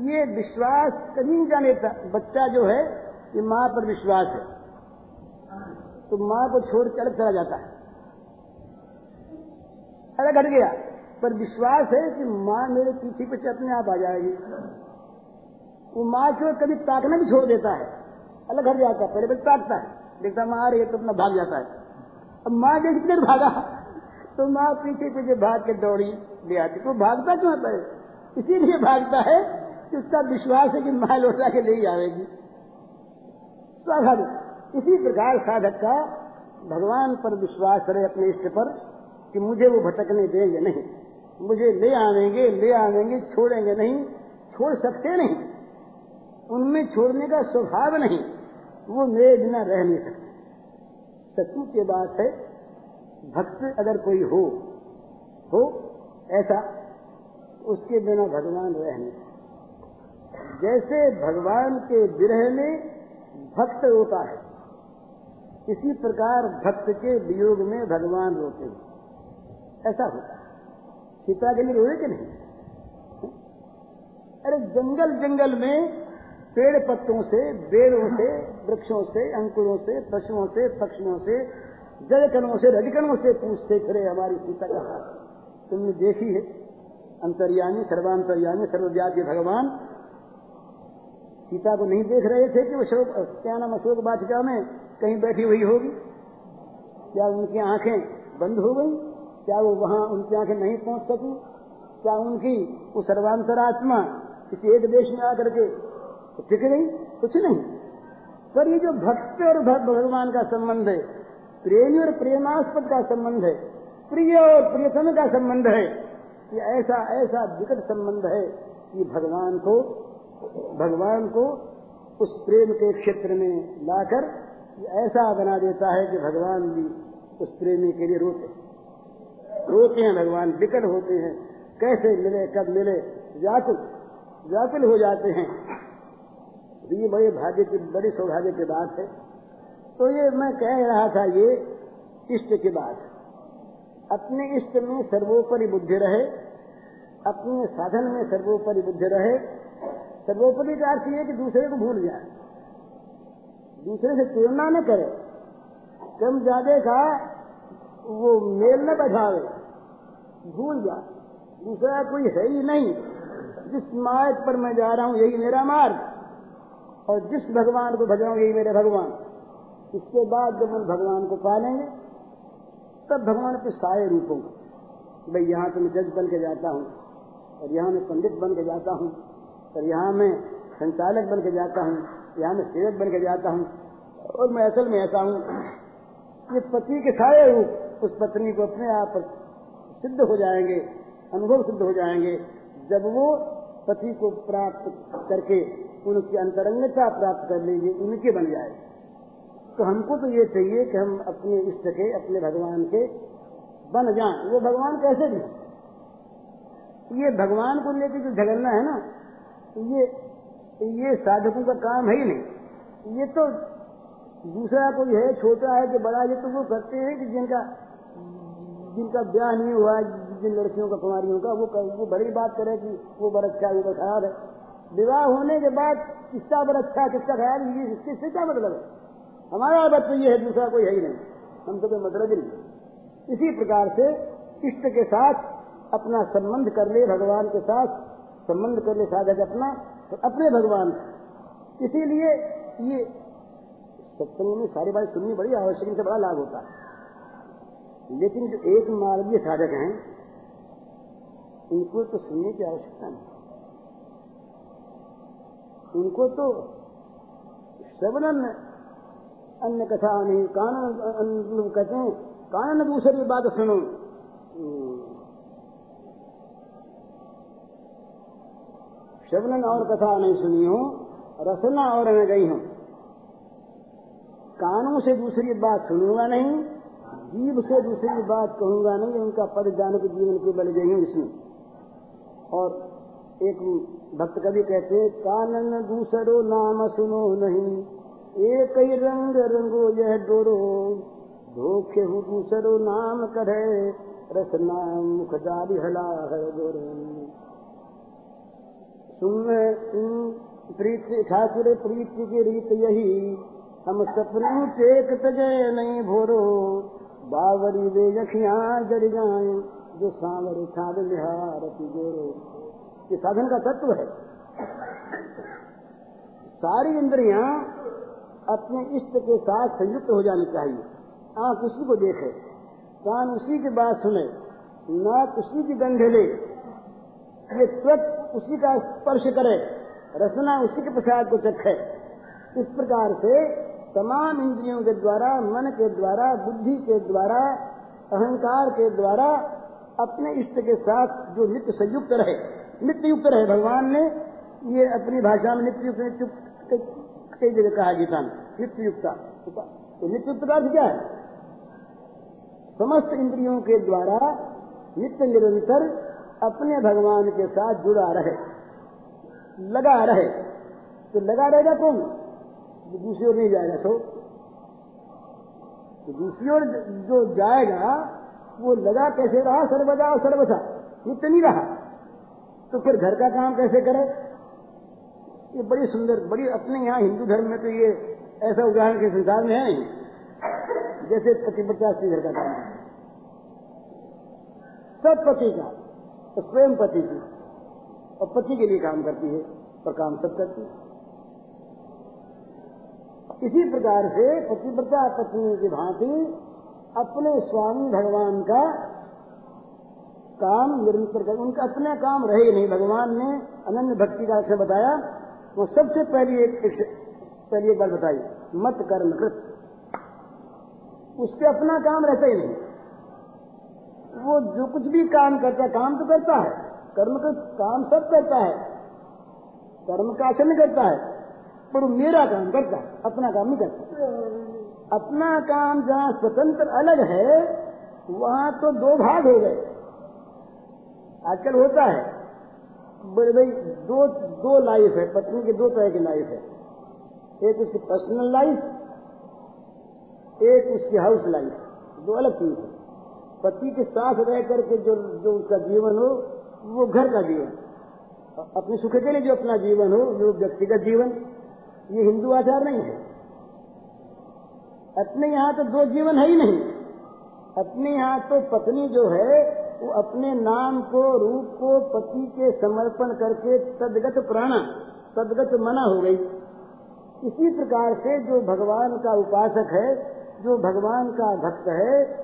ये विश्वास कभी नहीं जाने बच्चा जो है, ये माँ पर विश्वास है। तो माँ को छोड़ कर चला जाता है। अलग हट गया। पर विश्वास है कि माँ मेरे पीछे पीछे अपने आप आ जाएगी। वो माँ को कभी ताकना भी छोड़ देता है। अलग हट जाता है, पहले पहले ताकता है। देखता माँ आ रही है तो अपना भाग जाता है। अब माँ जैसे देर भागा? तो माँ पीछे पीछे भाग के दौड़ी, ले आती। तो भागता क्यों है इसीलिए भागता है उसका विश्वास है कि माँ लौटा के ले आवेगी स्वाभाविक इसी प्रकार साधक का भगवान पर विश्वास रहे अपने इष्ट पर कि मुझे वो भटकने देंगे नहीं। मुझे ले आवेंगे ले आवेंगे, छोड़ेंगे नहीं, छोड़ सकते नहीं। उनमें छोड़ने का स्वभाव नहीं। वो मेरे बिना रह नहीं सकते। सचू की बात है, भक्त अगर कोई हो हो, ऐसा, उसके बिना भगवान रह नहीं जैसे भगवान के विरह में भक्त रोता है, इसी प्रकार भक्त के वियोग में भगवान रोते हैं। ऐसा होता है। सीता के लिए रोए कि नहीं? अरे जंगल जंगल में पेड़ पत्तों से बेड़ों से, वृक्षों से, अंकुरों से, पशुओं से, पक्षियों से, जलकणों से, रजकणों से पूछते फिरे हमारी सीता का तुमने देखी है? अंतर्यामी, सर्वांतर्यामी, सर्वव्यापी भगवान सीता को नहीं देख रहे थे कि वो शोक क्या नाम अशोक बाटिका में कहीं बैठी हुई होगी? क्या उनकी आँखें बंद हो गई? क्या वो वहाँ उनकी आँखें नहीं पहुँच सकी? क्या उनकी वो सर्वांतर आत्मा किसी एक देश में आकर के टिक गई? कुछ नहीं। पर ये जो भक्त और भगवान का संबंध है, प्रेमी और प्रेमास्पद का संबंध है, प्रिय और प्रियतम का संबंध है, ये ऐसा ऐसा विकट संबंध है कि भगवान को भगवान को उस प्रेम के क्षेत्र में लाकर ऐसा बना देता है कि भगवान भी उस प्रेमी के लिए रोते रोते हैं भगवान, विकट होते हैं। कैसे मिले, कब मिले? व्याकुल व्याकुल हो जाते हैं। तो ये बड़े भाग्य की, बड़ी सौभाग्य की बात है। तो ये मैं कह रहा था, ये इष्ट की बात अपने इष्ट में सर्वोपरि बुद्धि रहे, अपने साधन में सर्वोपरि बुद्धि रहे सर्वोपरि का अर्थ ये कि दूसरे को भूल जाए। दूसरे से तुलना न करे। कम ज़्यादा का वो मेल न बैठावे भूल जा दूसरा कोई है ही नहीं। जिस मार्ग पर मैं जा रहा हूँ, यही मेरा मार्ग। और जिस भगवान को भज यही मेरे भगवान। इसके बाद जब हम भगवान को पालेंगे, तब भगवान के सारे रूपों भाई यहाँ तो मैं जज बन के जाता हूँ, और यहाँ मैं पंडित बन के जाता हूँ। और यहाँ मैं संचालक बन के जाता हूँ, यहाँ मैं सेवक बन के जाता हूँ और मैं असल में ऐसा हूँ, ये पति के सारे रूप उस पत्नी को अपने आप सिद्ध हो जाएँगे, अनुभव सिद्ध हो जाएँगे। जब वो पति को प्राप्त करके उनकी अंतरंगता प्राप्त कर लेंगे, उनके बन जाए। तो हमको तो ये चाहिए कि हम अपने इष्ट के, अपने भगवान के बन जाएँ। वो भगवान कैसे भी। ये भगवान को लेकर जो झगड़ना है ना ये ये साधकों का काम है ही नहीं। ये तो दूसरा कोई है छोटा है कि बड़ा ये तो वो करते हैं कि जिनका जिनका ब्याह नहीं हुआ जिन लड़कियों का कुमारियों का वो कर, वो बड़ी बात करे कि वो बर अच्छा वो खराब है। विवाह होने के बाद किसका बर अच्छा किसका खराब ये इससे क्या मतलब है? हमारा बात तो ये है दूसरा कोई है ही नहीं। हम तो कोई मतलब ही नहीं। इसी प्रकार से इष्ट के साथ अपना संबंध कर ले भगवान के साथ संबंध कर ले साधक अपना तो अपने भगवान इसीलिए ये सत्संग में सारी बात सुननी बड़ी आवश्यक, इनसे बड़ा लाभ होता है। लेकिन जो एक मार्गीय साधक हैं, उनको तो सुनने की आवश्यकता नहीं। उनको तो श्रवणन अन्य कथा नहीं, कानन कहते हैं, कानन दूसरी बात सुनो। श्रवणन और कथा नहीं सुनी हो, रसना और न गई हूँ। कानों से दूसरी बात सुनूँगा नहीं जीव से दूसरी बात कहूँगा नहीं, उनका पद जान के जीवन के बल गई हूँ इसमें। और एक भक्त कवि कहते हैं, कानन दूसरो नाम सुनो नहीं एक ही रंग रंगो यह डोरो, धोखे हूँ दूसरो नाम करे रसना मुख जारी हला है गोरे प्रीति ठाकुर प्रीति की रीत यही, हम सपने टेक तजे नहीं भोरो। बावरी वे यखिया जड़ जाए, जो सांवर छाद निहारती गोरो ये साधन का तत्व है। सारी इंद्रियाँ अपने इष्ट के साथ संयुक्त हो जानी चाहिए। आँख उसी को देखे। कान उसी की बात सुने, नाक उसी की गंध ले। ये त्वच उसी का स्पर्श करे, रसना उसी के प्रसाद को चखे इस प्रकार से तमाम इंद्रियों के द्वारा, मन के द्वारा, बुद्धि के द्वारा, अहंकार के द्वारा, अपने इष्ट के साथ जो नित्य संयुक्त रहे नित्य युक्त रहे, भगवान ने ये अपनी भाषा में नित्य युक्त कई जगह कहा गीता नित्य युक्ता तो नित्य युक्त का क्या है? समस्त इंद्रियों के द्वारा नित्य निरंतर अपने भगवान के साथ जुड़ा रहे, लगा रहे तो लगा रहेगा कौन तो दूसरी ओर नहीं जाएगा सो तो। दूसरी ओर जो जाएगा, वो लगा कैसे रहा? सर्वदा और सर्वथा। नित्य नहीं रहा। तो फिर घर का काम कैसे करे? ये बड़ी सुंदर, बड़ी अपने यहाँ हिंदू धर्म में तो ये ऐसा उदाहरण के संसार में है नहीं। जैसे पति से घर का काम सब पति का। तो स्वयं पति की, और पति के लिए काम करती है और काम सब करती है। इसी प्रकार से पतिव्रता पत्नी की भांति अपने स्वामी भगवान का काम निरंतर कर, उनका अपना काम रहे नहीं। भगवान ने अनन्य भक्ति का अक्षर बताया। वो सबसे पहली एक पहली एक बात बताई, मत कर्म कृत। उसके अपना काम रहता ही नहीं। वो जो कुछ भी काम करता है, काम तो करता है। कर्म का काम सब करता है। कर्म का आचरण करता है। पर मेरा काम करता है, अपना काम नहीं करता। अपना काम जहाँ स्वतंत्र अलग है, वहाँ तो दो भाग हो गए। आजकल होता है, बड़े भाई, दो दो लाइफ है, पत्नी की दो तरह की लाइफ है। एक उसकी पर्सनल लाइफ एक उसकी हाउस लाइफ दो अलग चीज़ है। पति के साथ रह करके जो जो उसका जीवन हो, वो घर का जीवन। अपने सुख के लिए जो अपना जीवन हो, जो व्यक्तिगत जीवन, ये हिंदू आचार नहीं है। अपने यहाँ तो दो जीवन है ही नहीं। अपने यहाँ तो पत्नी जो है, वो अपने नाम को, रूप को पति के समर्पण करके तदगत प्राणा तदगत मना हो गई। इसी प्रकार से जो भगवान का उपासक है, जो भगवान का भक्त है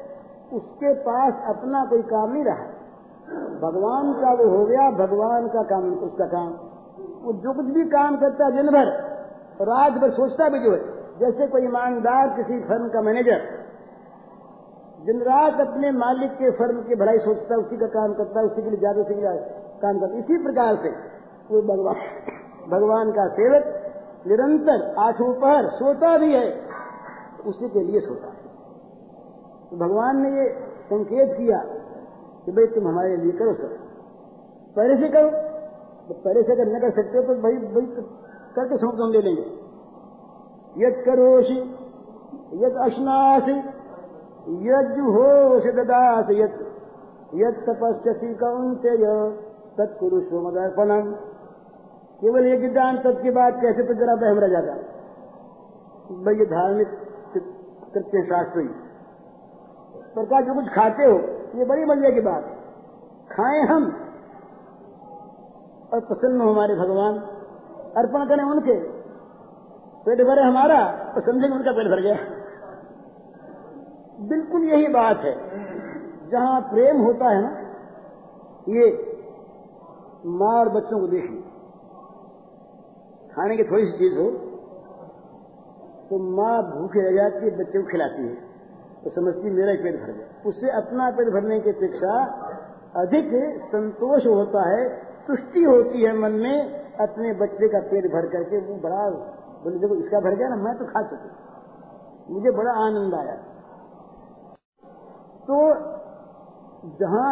उसके पास अपना कोई काम नहीं रहा। भगवान का वो हो गया, भगवान का काम, उसका काम। वो जो कुछ भी काम करता है दिन भर, रात भर सोचता भी जो है। जैसे कोई ईमानदार किसी फर्म का मैनेजर, दिन रात अपने मालिक के फर्म की भलाई सोचता है, उसी का काम करता है, उसी के लिए ज़्यादा के लिए काम करता इसी प्रकार से वो भगवान भगवान का सेवक निरंतर आठों पहर सोता भी है, उसी के लिए सोता है। तो भगवान ने ये संकेत किया कि भाई तुम हमारे लिए करो सर। पहले से करो तो पहले से अगर न कर सकते हो तो भाई भाई करके सौंप हम ले लेंगे यद करोषि यद अश्नासी यद जुहोषि ददास यद यद तपस्यसी कौनते तत्पुरुष मदर्पणम। केवल एक ज्ञान तत्व की बात कैसे तो जरा बहम रह जाता? भाई ये धार्मिक कृत्य शास्त्री प्रकार जो कुछ खाते हो, ये बड़ी मज़े की बात। खाएँ हम। और प्रसन्न हो हमारे भगवान। अर्पण करें उनके। पेट भरे हमारा तो समझेंगे उनका पेट भर गया। बिल्कुल यही बात है। जहाँ प्रेम होता है ना, ये माँ और बच्चों को देखिए। खाने की थोड़ी सी चीज़ हो तो माँ भूखे रह जाती है, बच्चे को खिलाती है। तो समझती मेरा ही पेट भर गया। उससे अपना पेट भरने की अपेक्षा अधिक संतोष होता है तुष्टि होती है मन में अपने बच्चे का पेट भर करके। वो बड़ा बोले देखो इसका भर गया ना मैं तो खा सकू मुझे बड़ा आनंद आया। तो जहाँ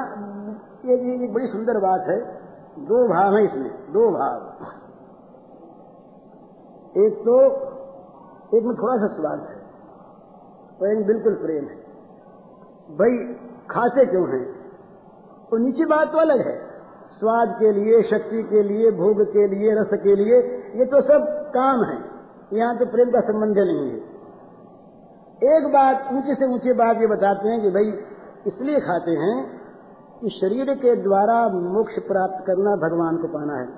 ये, ये बड़ी सुंदर बात है दो भाव है इसमें दो भाव। एक तो एक में थोड़ा सा स्वाद है। एक बिल्कुल प्रेम है। भाई खाते क्यों हैं? तो नीचे बात तो अलग है। स्वाद के लिए, शक्ति के लिए, भोग के लिए, रस के लिए, ये तो सब काम है। यहाँ तो प्रेम का संबंध नहीं है। एक बात, ऊँचे से ऊँची बात ये बताते हैं कि भाई इसलिए खाते हैं कि शरीर के द्वारा मोक्ष प्राप्त करना भगवान को पाना है।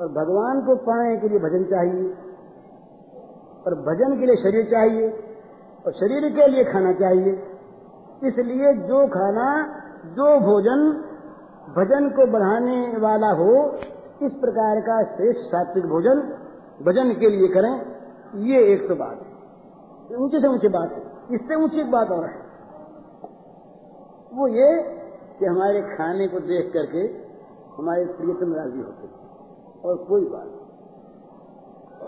और भगवान को पाने के लिए भजन चाहिए। और भजन के लिए शरीर चाहिए। और शरीर के लिए खाना चाहिए। इसलिए जो खाना, जो भोजन, भजन को बढ़ाने वाला हो, इस प्रकार का श्रेष्ठ सात्विक भोजन भजन के लिए करें, ये एक तो बात है। ऊँचे से ऊँची बात है। इससे ऊँची एक बात और है। वो ये कि हमारे खाने को देख करके हमारे प्रियतम राज़ी होते और कोई बात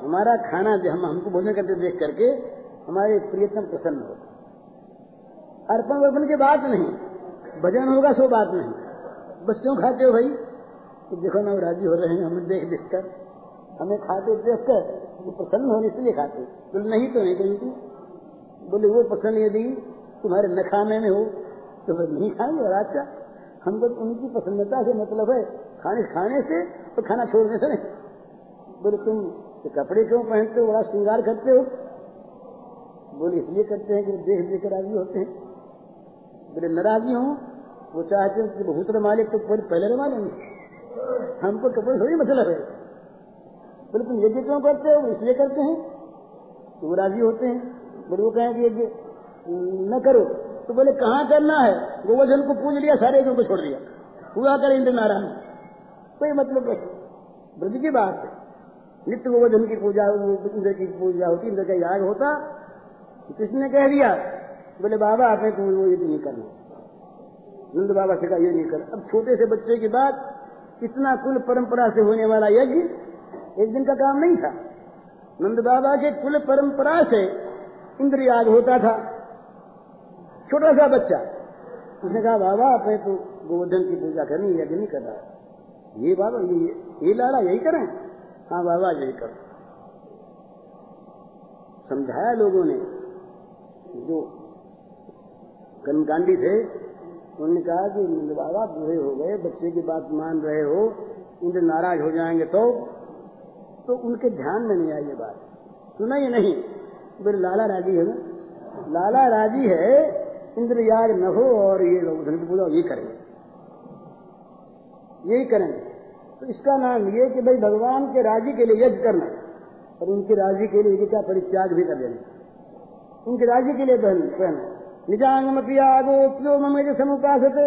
हमारा खाना हम, हमको भोजन करते देख करके हमारे प्रियतम प्रसन्न होते अर्पण वर्पण की बात नहीं, भजन होगा सो बात नहीं। बस क्यों खाते हो भाई? तो देखो ना राज़ी हो रहे हैं, हमें देख देख कर। हमें खाते देख कर, वो प्रसन्न होने इसलिए खाते। बोले नहीं तो नहीं कहीं बोले, वो प्रसन्न यदि तुम्हारे न खाने में हो तो फिर नहीं खाएँगे और अच्छा हमको तो उनकी प्रसन्नता से मतलब है, खाने खाने से तो खाना छोड़ने से नहीं। बोले, तुम तो कपड़े क्यों पहनते हो, बड़ा श्रृंगार करते हो? बोले, इसलिए करते हैं कि देख देख कर राज़ी होते हैं। बोले, नाराजी हूँ, वो चाहते हैं कि बहुत मालिक तो पहले रमा लेंगे। हमको कपड़े थोड़ी मतलब है। बोले, तुम यज्ञ क्यों करते हो? इसलिए करते हैं। तो वो राज़ी होते हैं। बोले, वो कहें कि यज्ञ न करो। तो बोले, कहाँ करना है? गोवर्धन को पूज लिया, सारे यज्ञों को छोड़ दिया। हुआ कर इंद्र नारायण कोई मतलब नहीं। ब्रज की बात है। नित्य गोवर्धन की पूजा इंद्र की पूजा होती इंद्र का याग होता किसने कह दिया? बोले, बाबा, आपने तो वो ये नहीं करना। नंद बाबा से कहा, ये नहीं करना। अब छोटे से बच्चे की बात इतना कुल परंपरा से होने वाला यज्ञ एक दिन का काम नहीं था। नंद बाबा के कुल परंपरा से इंद्र याद होता था। छोटा सा बच्चा, उसने कहा, बाबा, आपने तो गोवर्धन की पूजा करनी, यज्ञ नहीं कर रहा ये बाबा, ये ये लाला यही करें? हाँ बाबा, यही करो। समझाया लोगों ने। जो कर्मकांडी थे, उन्होंने कहा कि बाबा बूढ़े हो गए, बच्चे की बात मान रहे हो इंद्र नाराज़ हो जाएँगे तो तो उनके ध्यान में नहीं आई ये बात। सुना ही नहीं। फिर लाला राज़ी है ना? लाला राज़ी है, इंद्र याद न हो और ये लोग धन की पूजा ये करेंगे यही करेंगे तो इसका नाम ये कि भाई भगवान के राज़ी के लिए यज्ञ करना और उनके राज़ी के लिए यज्ञ का परित्याग भी कर देना उनके राज़ी के लिए कहना निजांगमपि आगोप्यो ममेज समुपासते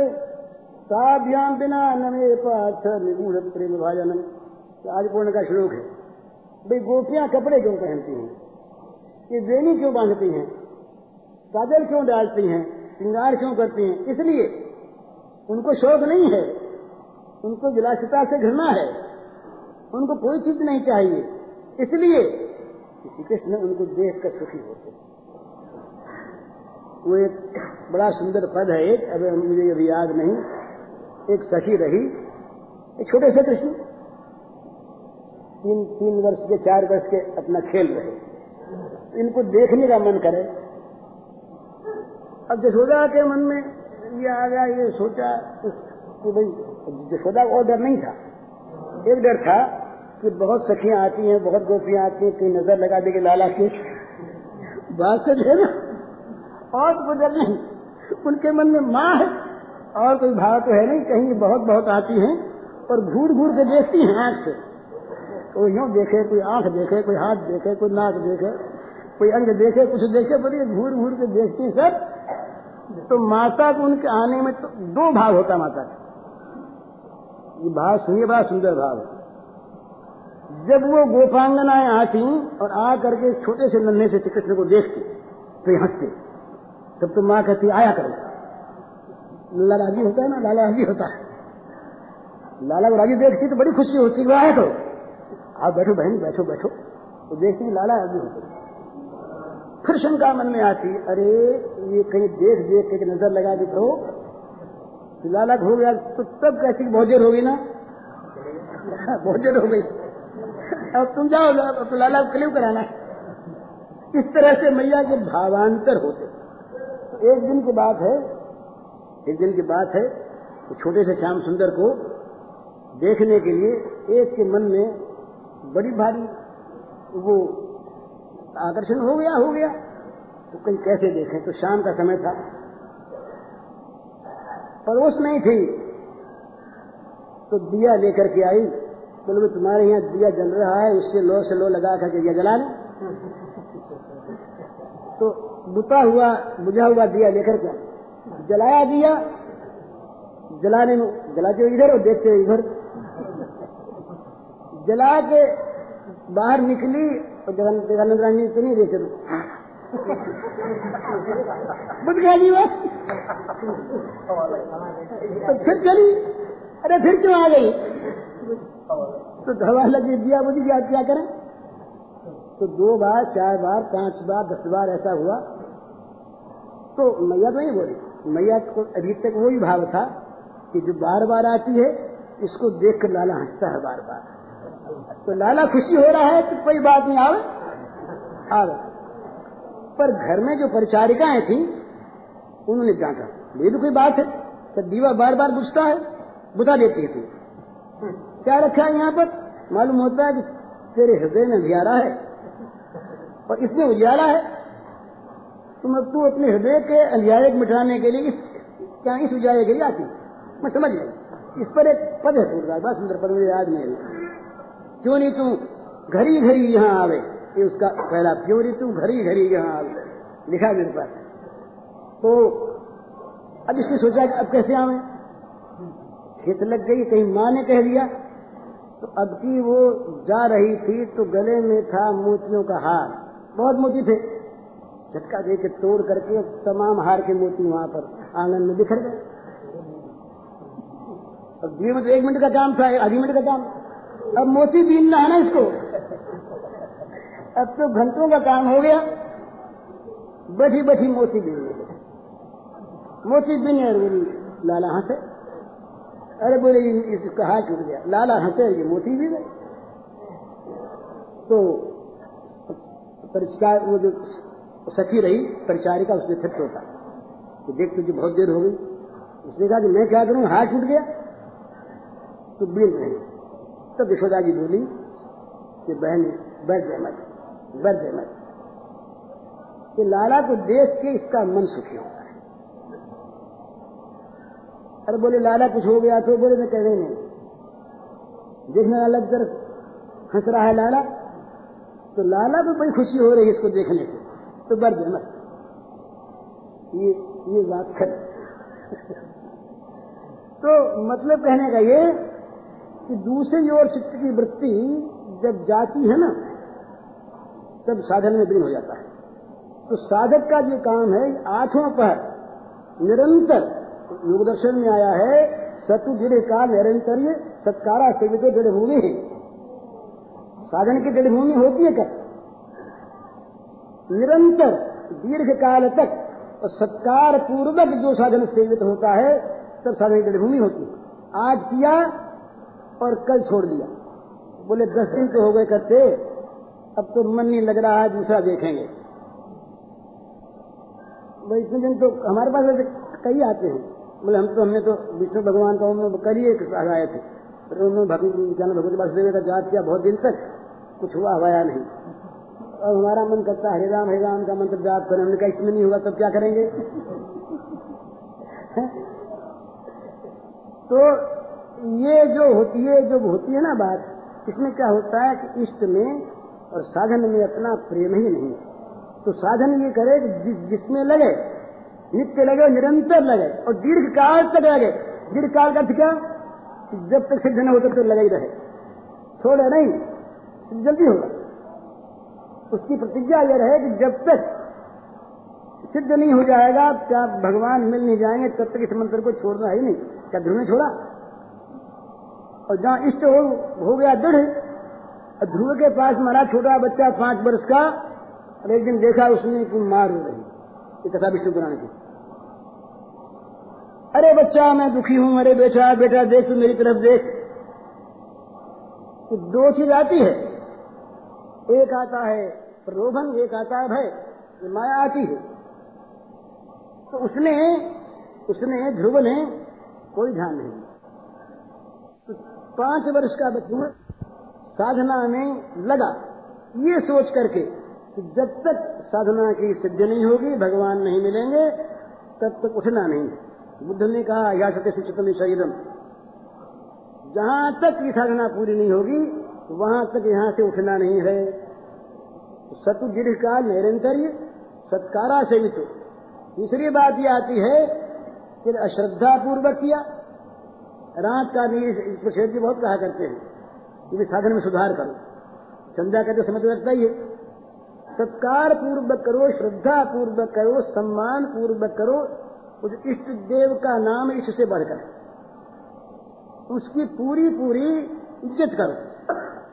साभ्याम बिना नमे पार्थ निगूढ़ प्रेम भाजनम आज पूर्ण का श्लोक है। भाई गोपियाँ कपड़े क्यों पहनती हैं? ये वेणी क्यों बांधती हैं? काजल क्यों डालती हैं? श्रृंगार क्यों करती हैं? इसलिए उनको शौक नहीं है। उनको विलासिता से घृणा है। उनको कोई चीज़ नहीं चाहिए। इसलिए श्री कृष्ण उनको देख कर सुखी होते हैं। वो एक बड़ा सुंदर पद है एक, अब मुझे अभी याद नहीं। एक सखी रही, एक छोटे से कृष्ण। तीन तीन वर्ष के, चार वर्ष के अपना खेल रहे। इनको देखने का मन करे। अब जसोदा के मन में ये आ गया, ये सोचा कि भाई, जसोदा को डर नहीं था। एक डर था कि बहुत सखियाँ आती हैं, बहुत गोपियाँ आती हैं कहीं नज़र लगा देगी लाला की बात से है ना। और गुजर नहीं। उनके मन में माँ है। और कोई भाव तो है नहीं। कहीं बहुत बहुत आती हैं और घूर घूर के देखती हैं आँख से। कोई यूँ देखे, कोई आँख देखे, कोई हाथ देखे, कोई नाक देखे, कोई अंग देखे, कुछ देखे बड़ी घूर घूर के देखती सर तो माता को उनके आने में तो दो भाव होता माता का। ये भाव सुनिए, बड़ा सुंदर भाव है। जब वो गोपांगनाएँ आती और आ करके छोटे से नन्हे से कृष्ण को देखती तो हँसते तब तो माँ कहती, आया करो। लाला राज़ी होता है ना लाला राज़ी होता है। लाला को राज़ी देखती तो बड़ी खुशी होती है आया तो? आप बैठो बहन, बैठो बैठो। तो देखती लाला राज़ी होते फिर शंका मन में आती, अरे, ये कहीं देख देख के नज़र लगा दी तो लाला हो गया तो तब कैसी देर होगी ना? देर हो गई। अब तुम जाओ तो लाला को क्लिव कराना इस तरह से मैया के भावांतर होते एक दिन की बात है, एक दिन की बात है तो छोटे से श्याम सुंदर को देखने के लिए एक के मन में बड़ी भारी वो आकर्षण हो गया हो गया। तो कहीं कैसे देखें? तो शाम का समय था। पड़ोस नहीं थी। तो दिया लेकर के आई, बोले तुम्हारे यहाँ दिया जल रहा है, उससे लो से लो लगा करके दिया जला तो बुता हुआ, बुझा हुआ दिया लेकर के जलाया दिया, जलाने में, जलाते हुए इधर और देखते हुए इधर। जला के बाहर निकली और जगन्नाथ रानी तो नहीं देखे बुझ गया जी तो फिर चली। अरे फिर क्यों आ गई? तो धवा लगी, दिया बुझ गया, क्या करें? तो दो बार, चार बार, पाँच बार, दस बार ऐसा हुआ। तो मैया तो नहीं बोली मैया को अभी तक वही भाव था कि जो बार बार आती है, इसको देख कर लाला हंसता है बार बार। तो लाला खुशी हो रहा है तो कोई बात नहीं आवे आवे पर घर में जो परिचारिकाएँ थी, उन्होंने डांटा। ये भी कोई बात है? तो दीवा बार बार बुझता है, बुझा देती थी क्या रखा है यहाँ पर? मालूम होता है कि तेरे हृदय में उजियारा है। और इसमें उजियारा है। तुम तू अपने हृदय के को मिटाने के लिए इस, क्या इस के लिए आती मैं समझ गया। इस पर एक पद है सूरदास बड़ा सुंदर पद मुझे याद नहीं क्यों नहीं तू घड़ी घड़ी यहाँ आवे? ये उसका पहला, क्यों नहीं तू घड़ी घड़ी यहाँ आवे? लिखा मेरे पास। तो अब इसने सोचा कि अब कैसे आवे? खेत लग गई, कहीं माँ ने कह दिया तो अब की वो जा रही थी तो गले में था मोतियों का हार। बहुत मोती थे। झटका दे के तोड़ करके तमाम हार के मोती वहाँ पर आँगन में बिखर गए। अब दिए में तो एक मिनट का काम था, आधी मिनट का काम अब मोती बीनना है ना इसको। अब तो घंटों का काम हो गया। बैठी बैठी मोती बीन। मोती बीने लाला हंसे अरे बोले इसका हाथ छूट गया। लाला हंसे ये मोती भी गए तो परिष्कार, वो जो सखी रही, परिचारिका उसने फिर सोचा। कि देख तुझे बहुत देर हो गई। उसने कहा कि मैं क्या करूँ? हाथ छूट गया। तो बीन रही। तब यशोदा जी बोली कि बहन, बैठ जाए मत, बैठ जाए मत। कि लाला को देख के इसका मन सुखी होता है। अरे बोले, लाला कुछ हो गया तो बोले, मैं कह रही नहीं। देखने वाला तरफ़ हंस रहा है लाला। तो लाला को बड़ी खुशी हो रही है इसको देखने से। तो जाए मत ये ये बात कर तो मतलब कहने का ये कि दूसरी ओर चित्त की वृत्ति जब जाती है ना, तब साधन में विलीन हो जाता है। तो साधक का जो काम है आठों पर निरंतर योग दर्शन में आया है सतु जड़ का निरंतर सत्कारा सेवित जड़ भूमि है। साधन की जड़ भूमि होती है क्या? निरंतर, दीर्घ काल तक, और सत्कार पूर्वक जो साधन सेवित होता है, तब साधन की भूमि होती है। आज किया और कल छोड़ दिया। बोले, दस दिन तो हो गए करते, अब तो मन नहीं लग रहा है, दूसरा देखेंगे। भाई, इतने दिन तो हमारे पास वैसे कई आते हैं। बोले, हम तो हमने तो विष्णु भगवान का उन्होंने कल ही आए थे। उन्होंने भगवती वासुदेव का जाप किया बहुत दिन तक। कुछ हुआ हवाया नहीं। और हमारा मन करता है हरिराम हरिराम का मंत्र जाप करें। हमने कहा, इसमें नहीं होगा, तब क्या करेंगे? तो ये जो होती है जो होती है ना बात, इसमें क्या होता है कि इष्ट में और साधन में अपना प्रेम ही नहीं। तो साधन ये करे कि जिसमें लगे, नित्य लगे, निरंतर लगे और दीर्घ काल तक लगे। दीर्घ काल का क्या? जब तक सिद्ध न हो तब तक लगा ही रहे। छोड़े नहीं, जल्दी होगा। उसकी प्रतिज्ञा यह रहे कि जब तक सिद्ध नहीं हो जाएगा क्या भगवान मिल नहीं जाएँगे तब तक इस मंत्र को छोड़ना ही नहीं। क्या ध्रुव ने छोड़ा? और जहाँ इष्ट हो, हो गया दृढ़। ध्रुव के पास मरा छोटा बच्चा पाँच वर्ष का और एक दिन देखा उसने कि मार हो रही। ये कथा विष्णु पुराण की। अरे बच्चा मैं दुखी हूँ। अरे बेटा बेटा देख तू मेरी तरफ़ देख। तो दो चीज़ आती है। एक आता है, प्रलोभन एक आता है, भय माया आती है। तो उसने उसने ध्रुव ने कोई ध्यान नहीं तो पाँच वर्ष का बच्चा साधना में लगा। ये सोच करके कि जब तक साधना की सिद्धि नहीं होगी, भगवान नहीं मिलेंगे, तब तक उठना नहीं। बुद्ध ने कहा या सत्य सुचितम शरीरम। जहाँ तक ये साधना पूरी नहीं होगी वहाँ तक यहाँ से उठना नहीं है। सतु दीर्घ काल निरंतर सत्कारा सहित। तीसरी बात यह आती है कि अश्रद्धा पूर्वक किया। रात का भी शेर जी बहुत कहा करते हैं कि साधन में सुधार करो। संध्या का तो समय तो लगता ही है। सत्कार पूर्वक करो श्रद्धा पूर्वक करो सम्मान पूर्वक करो। उस इष्ट देव का नाम इससे बढ़कर। उसकी पूरी पूरी इज़्ज़त करो।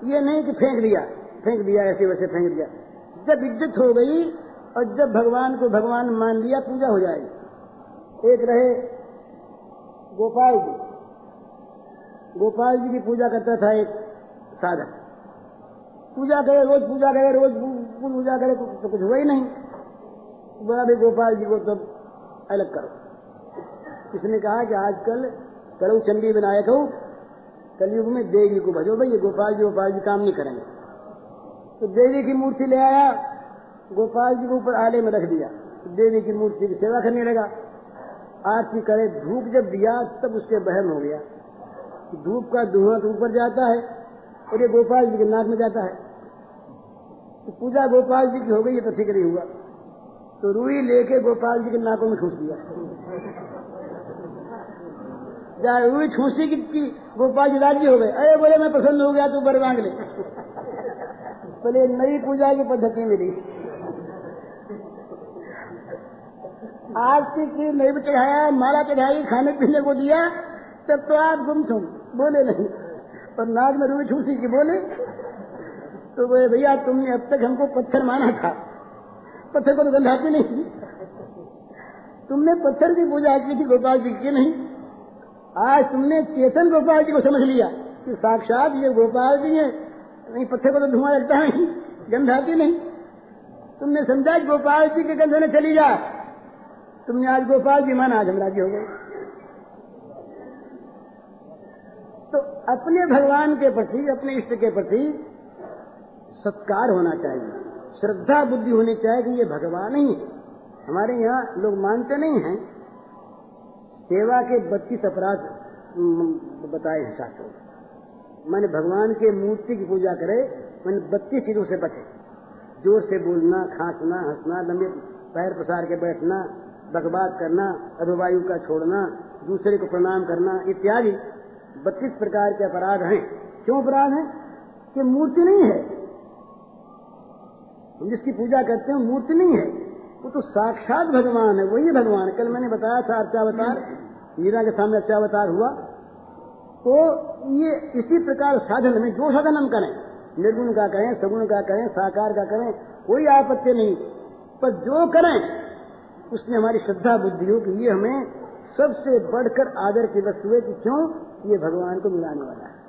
ये नहीं कि फेंक दिया फेंक दिया, ऐसे वैसे फेंक दिया। जब इज़्ज़त हो गई और जब भगवान को भगवान मान लिया, पूजा हो जाएगी। एक रहे गोपाल जी। गोपाल जी की पूजा करता था एक साधक। पूजा करे, रोज पूजा करे, रोज पूजा करे तो कुछ हुआ ही नहीं। बोला भाई गोपाल जी को तो अलग करो। इसने कहा कि आजकल करो चंडी विनायक हो कलयुग में देवी को भजो, भाई ये गोपाल जी गोपाल जी काम नहीं करेंगे। तो देवी की मूर्ति ले आया, गोपाल जी को ऊपर आले में रख दिया। देवी की मूर्ति की सेवा करने लगा। आरती करे, धूप जब दिया, तब उसके बहम हो गया। धूप का धुआँ तो ऊपर जाता है, और ये गोपाल जी के नाक में जाता है। तो पूजा गोपाल जी की हो गई, ये तो ठीक नहीं हुआ। तो रूई लेके गोपाल जी के नाकों में ठूस दिया। रुई ठूसी की गोपाल जी राज्य हो गए। अरे बोले, मैं प्रसन्न हो गया, तू बर मांग ले। बोले, नई पूजा की पद्धति मिली। आज की चीज़ नहीं भी चढ़ाया, माला चढ़ाई, खाने पीने को दिया, तब तो आप गुम तुम बोले नहीं, पर नाग में रूई छूसी की, बोले। तो बोले, भैया, तुमने अब तक हमको पत्थर माना था। पत्थर को तो गंधाती नहीं तुमने पत्थर की पूजा की थी, गोपाल जी की नहीं। आज तुमने चेतन गोपाल जी को समझ लिया कि साक्षात ये गोपाल जी है। नहीं, पत्थर को तो धुआँ लगता नहीं गंधाती नहीं। तुमने समझा गोपाल जी के गंध में चली जा। तुमने आज गोपाल जी माना, आज हम राज़ी हो गए। तो अपने भगवान के प्रति, अपने इष्ट के प्रति सत्कार होना चाहिए। श्रद्धा बुद्धि होनी चाहिए कि ये भगवान ही है। हमारे यहाँ लोग मानते नहीं हैं। सेवा के बत्तीस अपराध बताए हैं शास्त्रों मैंने भगवान के मूर्ति की पूजा करे, मैंने बत्तीस चीज़ों से बचे। ज़ोर से बोलना, खांसना, हंसना, लंबे पैर पसार के बैठना बकबाद करना, अधुवायु का छोड़ना, दूसरे को प्रणाम करना, इत्यादि बत्तीस प्रकार के अपराध हैं। क्यों अपराध हैं? कि मूर्ति नहीं है। हम जिसकी पूजा करते हैं मूर्ति नहीं है। वो तो साक्षात भगवान है, वही भगवान कल मैंने बताया था अर्चावतार मीरा के सामने अर्चावतार हुआ। तो ये इसी प्रकार साधन में जो साधन हम करें, निर्गुण का करें, सगुण का करें, साकार का करें, कोई आपत्ति नहीं। पर जो करें, उसमें हमारी श्रद्धा बुद्धि हो कि ये हमें सबसे बढ़कर आदर की वस्तु है कि क्यों? ये भगवान को मिलाने वाला है।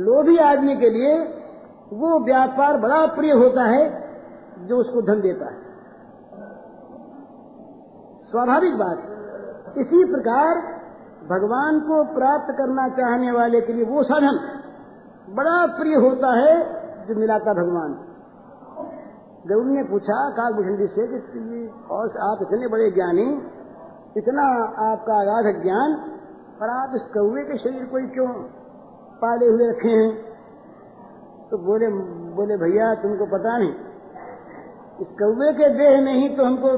लोभी आदमी के लिए वो व्यापार बड़ा प्रिय होता है। जो उसको धन देता है। स्वाभाविक बात इसी प्रकार भगवान को प्राप्त करना चाहने वाले के लिए वो साधन बड़ा प्रिय होता है जो मिलाता भगवान। गरुड़ ने पूछा, काल कालभूषण से कि और आप इतने बड़े ज्ञानी, इतना आपका अगाध ज्ञान और आप इस कौए के शरीर को क्यों पाले हुए रखे हैं? तो बोले बोले भैया, तुमको पता नहीं इस कौए के देह में ही तो हमको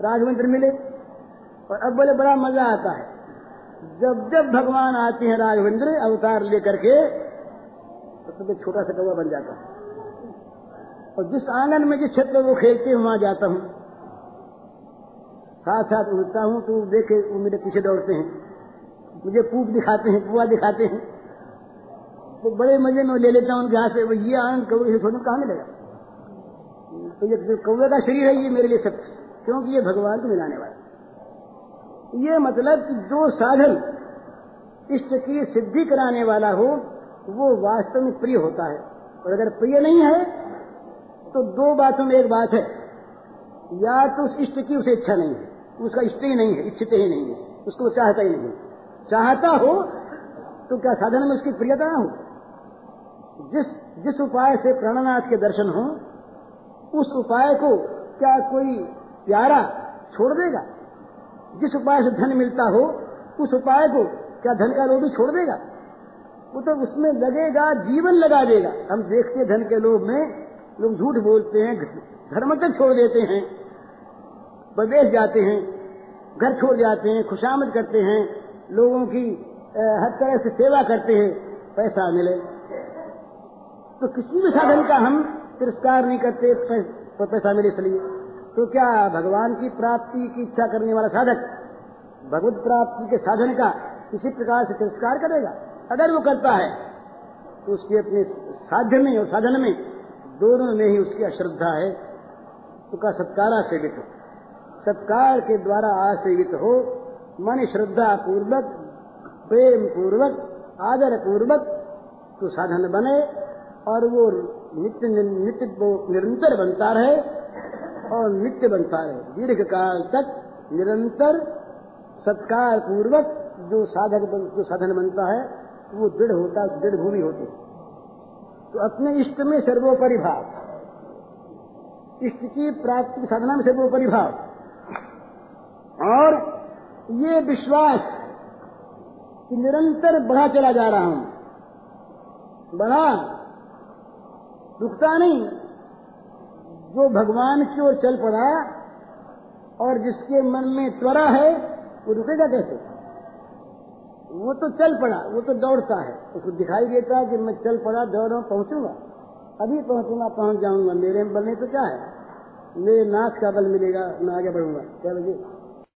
राघवेंद्र मिले। और अब बोले, बड़ा मज़ा आता है। जब जब भगवान आते हैं राघवेंद्र अवतार लेकर के तो मैं छोटा सा कौवा बन जाता हूँ। और जिस आँगन में जिस क्षेत्र में वो खेलते हैं, वहाँ जाता हूँ। साथ साथ उड़ता हूँ तो देखे वो मेरे पीछे दौड़ते हैं। मुझे पूप दिखाते हैं पुआ दिखाते हैं। तो बड़े मज़े में ले लेता हूँ उनके हाथ से। ये आनंद कौवे से कहाँ मिलेगा? तो ये कौवे का शरीर है, ये मेरे लिए सब क्योंकि ये भगवान को मिलाने वाला ये मतलब कि जो साधन इष्ट की सिद्धि कराने वाला हो, वो वास्तव में प्रिय होता है। और अगर प्रिय नहीं है तो दो बातों में एक बात है। या तो उस इष्ट की उसे इच्छा नहीं है, उसका इष्ट ही नहीं है, इच्छित ही नहीं है, उसको चाहता ही नहीं चाहता हो तो क्या साधन में उसकी प्रियता हो? जिस जिस उपाय से प्राणनाथ के दर्शन हो उस उपाय को क्या कोई प्यारा छोड़ देगा? जिस उपाय से धन मिलता हो, उस उपाय को क्या धन का लोभी छोड़ देगा? वो तो उसमें लगेगा, जीवन लगा देगा। हम देखते धन के लोभ में, लोग झूठ बोलते हैं, धर्म तक छोड़ देते हैं। प्रदेश जाते हैं, घर छोड़ जाते हैं, खुशामद करते हैं, लोगों की हर तरह से सेवा करते हैं, पैसा मिले। तो किसी भी साधन का हम तिरस्कार नहीं करते तो पैसा मिले इसलिए। तो क्या भगवान की प्राप्ति की इच्छा करने वाला साधक, भगवत प्राप्ति के साधन का किसी प्रकार से तिरस्कार करेगा? अगर वो करता है तो उसकी अपने साध्य में और साधन में, दोनों में ही उसकी अश्रद्धा है। तो का सत्कारा सेवित हो। सत्कार के द्वारा आश्रयित हो, मन श्रद्धा पूर्वक प्रेम पूर्वक आदर पूर्वक तो साधन बने और वो नित्य नित्य निरंतर बनता रहे और नित्य बनता रहे। दीर्घ काल तक निरंतर सत्कार पूर्वक जो साधक जो साधन बनता है, वो दृढ़ होता, दृढ़ भूमि होती तो अपने इष्ट में सर्वोपरि भाव। इष्ट की प्राप्ति साधना में सर्वोपरि भाव। और ये विश्वास कि निरंतर बढ़ा चला जा रहा हूँ, बढ़ा रुकता नहीं। जो भगवान की ओर चल पड़ा और जिसके मन में त्वरा है, वो रुकेगा कैसे? वो तो चल पड़ा, वो तो दौड़ता है। उसको दिखाई देता है कि मैं चल पड़ा, दौड़ रहा पहुंचूँगा। अभी पहुंचूँगा, पहुँच जाऊँगा। मेरे बल नहीं तो क्या है? मेरे नाक का बल मिलेगा, मैं आगे बढ़ूँगा। क्या बजे